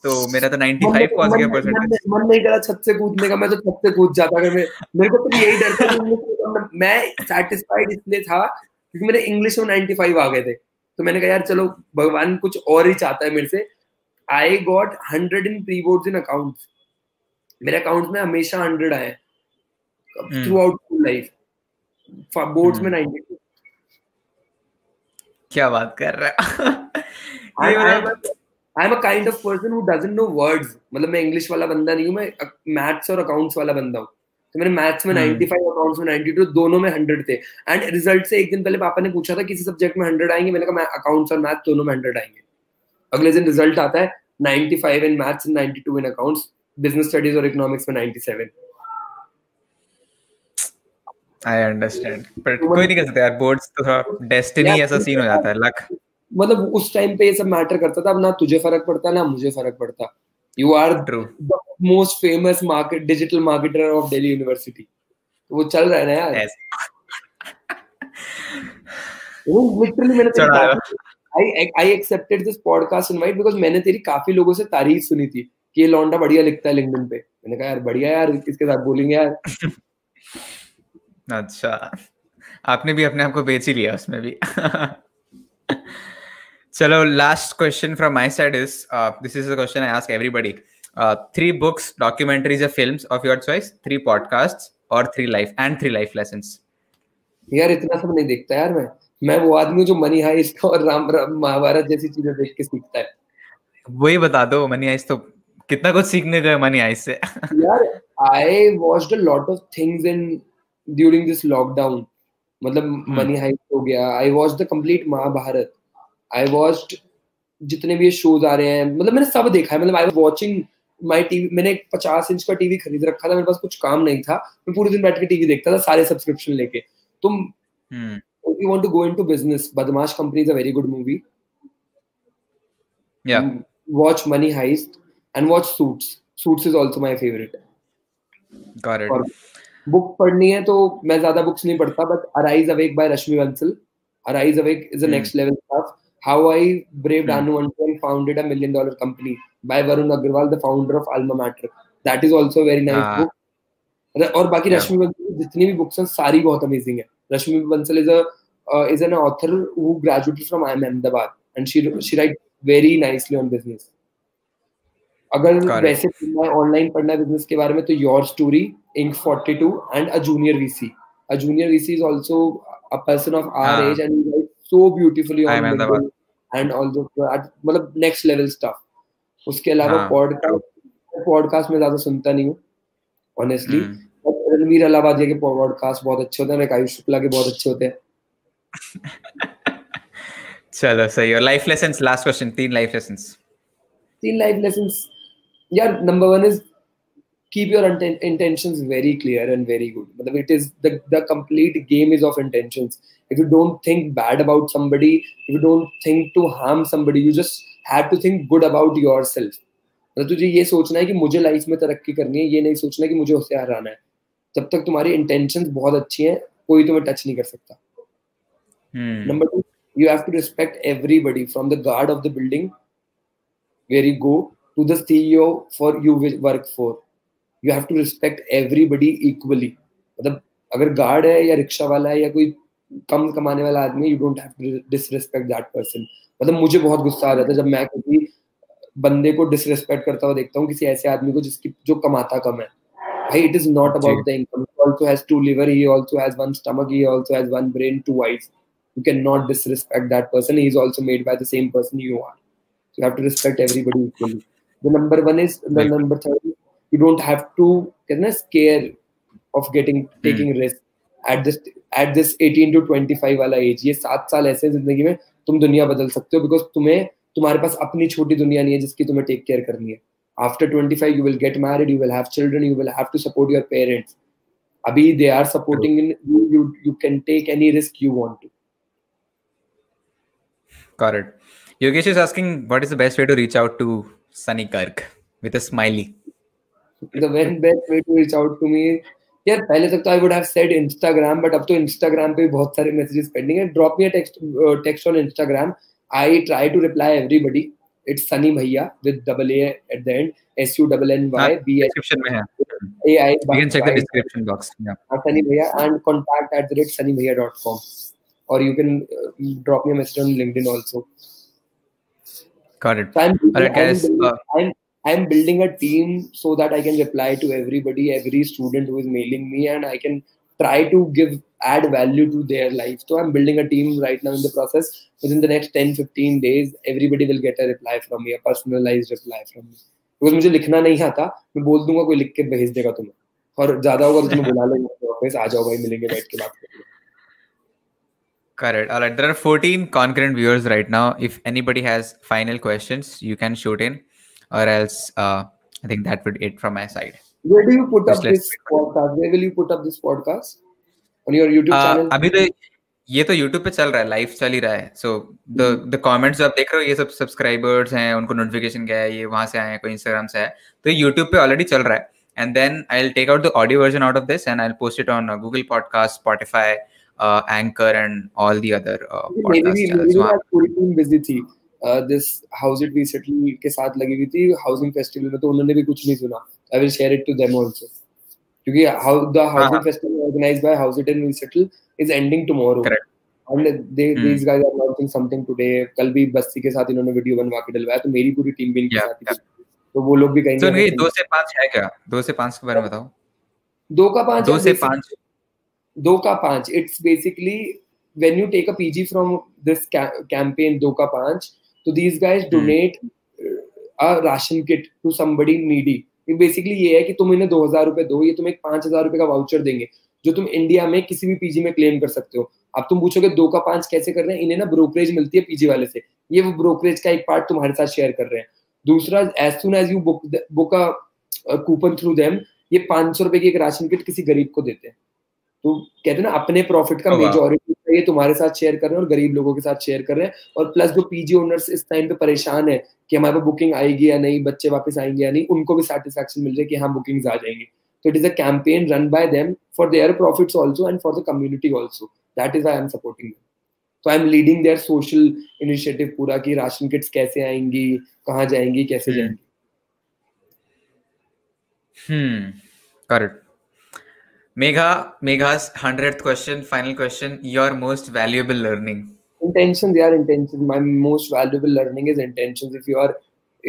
तो मेरा तो 95 पहुँच गया परसेंटेज मन- नहीं करा छत से कूदने का मैं तो छत से कूद जाता। अगर मैं मेरे को तो यही डर था मैं सेटिस्फाइड इसलिए था क्योंकि मेरे इंग्लिश में 95 आ गए थे। तो मैंने कहा यार चलो भगवान कुछ और ही चाहता है मेरे से। I got 100 in pre board in account मेरे अकाउंट में हमेशा 100 आए। थ्रू आउट लाइफ बोर्ड्स में। 92 क्या बात कर रहा है? I am a kind of person who doesn't know words. मतलब मैं इंग्लिश वाला बंदा नहीं हूँ मैं मैथ्स और अकाउंट्स वाला बंदा हूँ। तो मैंने मैथ्स में हम्म। 95 अकाउंट्स में 92 दोनों में 100 थे। एंड रिज़ल्ट से एक दिन पहले पापा ने पूछा था किसी सब्जेक्ट में 100 आएँगे? मैंने कहा अकाउंट्स और मैथ दोनों में 100 आएँगे। अगले दिन रिज़ल्ट आता है 95 in maths and 92 in accounts business studies और इकोनॉमिक्स में 97 आई अंडरस्टैंड पर कोई नहीं कर सकता यार बोर्ड्स तो थोड़ा डेस्टिनी ऐसा सीन हो जाता है लक मतलब उस टाइम पे ये सब मैटर करता था अब ना तुझे फ़र्क पड़ता ना मुझे फ़र्क पड़ता। You are True. the most famous market digital marketer of Delhi University. वो चल रहा है ना यार Yes. वो literally मैंने I I accepted this podcast invite because मैंने तेरी काफ़ी लोगों से तारीफ़ सुनी थी कि ये लौंडा बढ़िया लिखता है लिंक्डइन पे मैंने कहा यार बढ़िया यार इसके साथ बोलेंगे यार अच्छा आपने भी अपने आप को बेच ही लिया उसमें भी चलो last question from my side is this is the question I ask everybody three books documentaries या films of your choice three podcast और three life and three life lessons यार इतना सब नहीं देखता यार मैं। मैं वो आदमी हूँ जो मनी हाइस्ट और राम राम महाभारत जैसी चीज़ें देख के सीखता है। वही बता दो मनी आइस तो कितना कुछ सीखने गए मनी आइस से। यार I watched a lot of things in during this lockdown मतलब मनी हाइस्ट हो गया। I watch the complete Mahabharat. I watched जितने भी शोज़ आ रहे हैं मतलब मैंने सब देखा है मतलब आई वॉचिंग माई टीवी मैंने एक पचास इंच का टीवी खरीद रखा था मेरे पास कुछ काम नहीं था मैं पूरे दिन बैठ के टीवी देखता था सारे सब्सक्रिप्शन लेके तुम want to go into business, Badmash Company is a very good movie. Yeah. Watch Money Heist and watch Suits. Suits is also my favorite. Got it. और बुक पढ़नी है तो मैं ज़्यादा बुक्स नहीं पढ़ता but arise awake by Rashmi Bansal arise awake is the. Next level stuff how I braved Hmm. Anu Until and founded a million dollar company by Varun Agrawal, the founder of Alma Mater. That is also a very nice Ah. book. और बाकी. रश्मि बंसल जितनी भी books हैं सारी बहुत amazing है Rashmi Bansal is a is an author who graduated from IIM Ahmedabad and she she writes very nicely on business. अगर वैसे पढ़ना है ऑनलाइन पढ़ना है बिज़नेस के बारे में तो your story Inc 42 and a junior VC a junior VC is also a person of our हाँ. Age and writes so beautifully IIM on Ahmedabad. And मतलब नेक्स्ट लेवल स्टफ़ उसके अलावा हाँ. पॉडकास्ट पॉडकास्ट में ज़्यादा सुनता नहीं हूँ ऑनेस्टली Hmm. रणवीर अलाहाबादिया के पॉडकास्ट बहुत अच्छे होते हैं लाइक आयुष शुक्ला के बहुत अच्छे होते हैं। चलो सही और लाइफ लेसन्स लास्ट क्वेश्चन तीन लाइफ लेसन्स तीन लाइफ लेसन्स यार number one is keep your inten- intentions very clear and very good. मतलब it is the the complete game is of intentions. If you don't think bad about somebody if you don't think to harm somebody you just have to think good about yourself मतलब तुझे ये सोचना है कि मुझे life में तरक्की करनी है ये नहीं सोचना कि मुझे होशियार रहना है जब तक तुम्हारी इंटेंशंस बहुत अच्छी हैं कोई तुम्हें टच नहीं कर सकता Hmm. Number two, you have to respect everybody from the guard of the building where you go to the CEO for you will work for. You have to respect everybody equally. मतलब अगर guard है या rickshaw वाला है या कोई कम कमाने वाला आदमी you don't have to disrespect that person मतलब मुझे बहुत गुस्सा आ जाता है जब मैं किसी बंदे को डिसरिस्पेक्ट करता हुआ देखता हूँ किसी ऐसे आदमी को जिसकी जो कमाता कम है भाई it is not about the income also has two liver he also has one stomach he also has one brain two eyes you cannot disrespect that person he is also made by the same person you are so you have to respect everybody equally the number one is the Right. number third you don't have to कहते scare of getting taking risk at this at this 18 to 25 वाला एज ये सात साल ऐसे हैं ज़िंदगी में तुम दुनिया बदल सकते हो बिकॉज़ तुम्हें तुम्हारे पास अपनी छोटी दुनिया नहीं है जिसकी तुम्हें टेक केयर करनी है after 25 you will get married you will have children you will have to support your parents abhi they are supporting in you you, you can take any risk you want to Got it. Yogesh is asking what is the best way to reach out to Sunny Kirk with a smiley. the best way to reach out to me यार पहले तक तो I would have said Instagram but अब तो Instagram पे भी बहुत सारे मैसेजेस पेंडिंग है drop me a text text on Instagram I try to reply everybody it's Sunny भैया with double A at the end S U double N Y B Description में है. ए आई You can check the description box. Yeah. Sunny Bhaiya and contact at the rate sunnybhaiya.com. Or you can uh, drop me a message on LinkedIn also. Got it. So I'm, Alright, I'm, guys, uh, I'm, I'm building a team so that I can reply to everybody, every student who is mailing me, and I can try to give add value to their life. So I'm building a team right now in the process. Within the next 10 15 days, everybody will get a reply from me, a personalized reply from me. Because मुझे लिखना नहीं आता मैं बोल दूंगा कोई लिख के भेज देगा तुम्हें और ज्यादा होगा तो तुम्हें बुला लेंगे ऑफिस आ जाओ भाई मिलेंगे बैठ के बात करेंगे Correct. All right. There are 14 concurrent viewers right now. If anybody has final questions, you can shoot in, Or else uh, I think that would it from my side. Where do you put Just up this podcast? Where will you put up this podcast? On your YouTube Uh, channel? अभी तो ये तो YouTube पे चल रहा है live चल ही रहा है सो द द कमेंट्स जो आप देख रहे हो ये सब सब्सक्राइबर्स हैं उनको नोटिफिकेशन गया है ये वहाँ से आए हैं कोई इंस्टाग्राम से है तो YouTube पे ऑलरेडी चल रहा है and then I will take out the audio version out of this and I will post it on Google podcast Spotify uh, Anchor and all the other uh, podcast channels मेरी पूरी team busy थी this house it recently के साथ लगी हुई थी housing festival में तो उन्होंने भी कुछ नहीं सुना। I will share it to them also क्योंकि how the housing. Festival organised by house it in resettle is ending tomorrow and they. These guys are launching something today कल भी बस्ती के साथ इन्होंने वीडियो बनवा के डलवाया तो मेरी पूरी टीम भी इनके साथ थी। तो वो लोग भी कहीं तो ना उनके कहीं- दो से पाँच है क्या? दो से पाँच के बारे में बताओ। दो का पाँच दो है, से basic- पाँच। दो का पाँच। It's basically when you take a pg from this ca- campaign do ka panch guys donate uh, a ration kit to somebody needy. ये बेसिकली ये है कि तुम इन्हें दो हज़ार रुपए दो ये तुम्हें पाँच हज़ार रुपए का वाउचर देंगे जो तुम इंडिया में किसी भी पीजी में क्लेम कर सकते हो। अब तुम पूछोगे दो का पाँच कैसे कर रहे हैं? इन्हें ना ब्रोकरेज मिलती है पीजी वाले से। ये वो ब्रोकरेज का एक पार्ट तुम्हारे साथ शेयर कर रहे हैं। दूसरा as soon as you book book a coupon through them ये पाँच सौ रुपए की एक राशन किट किसी गरीब को देते हैं। तो कहते हैं ना अपने प्रॉफिट का Oh, मेजोरिटी ये तुम्हारे साथ शेयर कर रहे हैं और गरीब लोगों के साथ शेयर कर रहे हैं और प्लस जो पीजी ओनर्स इस टाइम पे परेशान है कि हमारे पास बुकिंग आएगी या नहीं बच्चे वापस आएँगे या नहीं उनको भी सेटिस्फेक्शन मिल जाए कि हाँ बुकिंग्स आ जाएँगे तो it is a campaign run by them for their profits also and for the community also that is I am supporting तो I am leading their social initiative पूरा कि राशन किट्स कैसे आएँगी कहाँ जाएँगी कैसे Hmm. जाएँगी Hmm. Got it. Megha, Megha's hundredth question, final question. Your most valuable learning. intentions they are intentions my most valuable learning is intentions if you are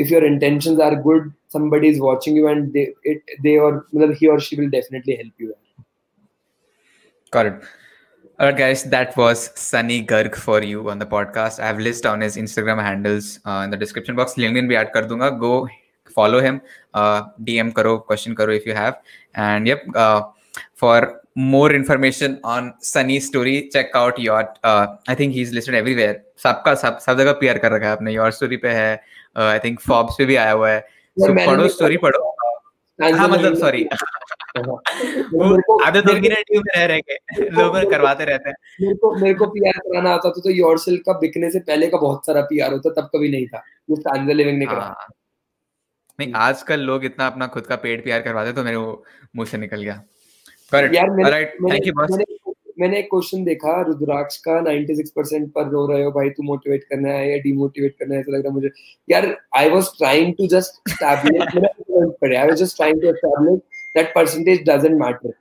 if your intentions are good somebody is watching you and they it they or matlab he or she will definitely help you Got it. Alright, guys, that was Sunny Garg for you on the podcast. I have list on his Instagram handles uh, in the description box. LinkedIn भी add कर दूंगा. Go follow him. Uh, DM करो, question करो if you have. And yep, uh, for more information on Sunny's story, check out your. Uh, I think he's listed everywhere. सबका सब सब जगह PR कर रखा है आपने. Your story पे है. I think Forbes पे भी आया हुआ है. मैंने पढ़ो story पढ़ो. हाँ मतलब सॉरी वो मेरे को टीम में रह रह के लोग करवाते रहते हैं मेरे को मेरे को पीआर कराना आता था तो योरसेल का बिकने से पहले का बहुत सारा पीआर होता तब कभी नहीं था वो स्टैंडर्ड लिविंग ने करा हाँ नहीं आजकल लोग इतना अपना खुद का पेट प्यार करवाते तो मेरे वो मुँह से निकल गया करेक्ट यार मैंने एक क्वेश्चन देखा रुद्राक्ष का 96% पर रो रहे हो भाई तू मोटिवेट करना है या डिमोटिवेट करना है ऐसा लग रहा मुझे। यार I was trying to just establish I was just trying to establish that percentage doesn't matter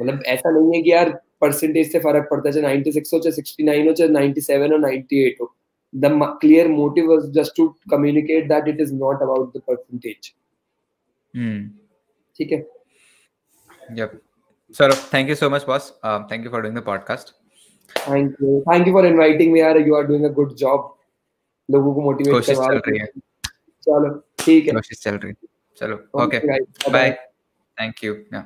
मतलब ऐसा नहीं है कि यार परसेंटेज से फ़र्क पड़ता है चाहे 96 हो चाहे 69 हो चाहे 97 हो 98 हो। The m- clear motive was just to communicate that it is not about the percentage हम्म ठीक है? Yep. so thank you so much boss uh, thank you for doing the podcast thank you thank you for inviting me यार you are doing a good job लोगों को motivate कोशिश करवा चल रहे रही हो। है चलो ठीक है कोशिश चल रही है चलो Okay, okay guys. bye Bye-bye. thank you yeah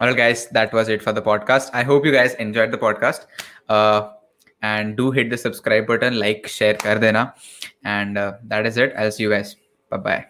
all right guys that was it for the podcast i hope you guys enjoyed the podcast uh, and do hit the subscribe button like share kar dena and uh, that is it i'll see you guys bye bye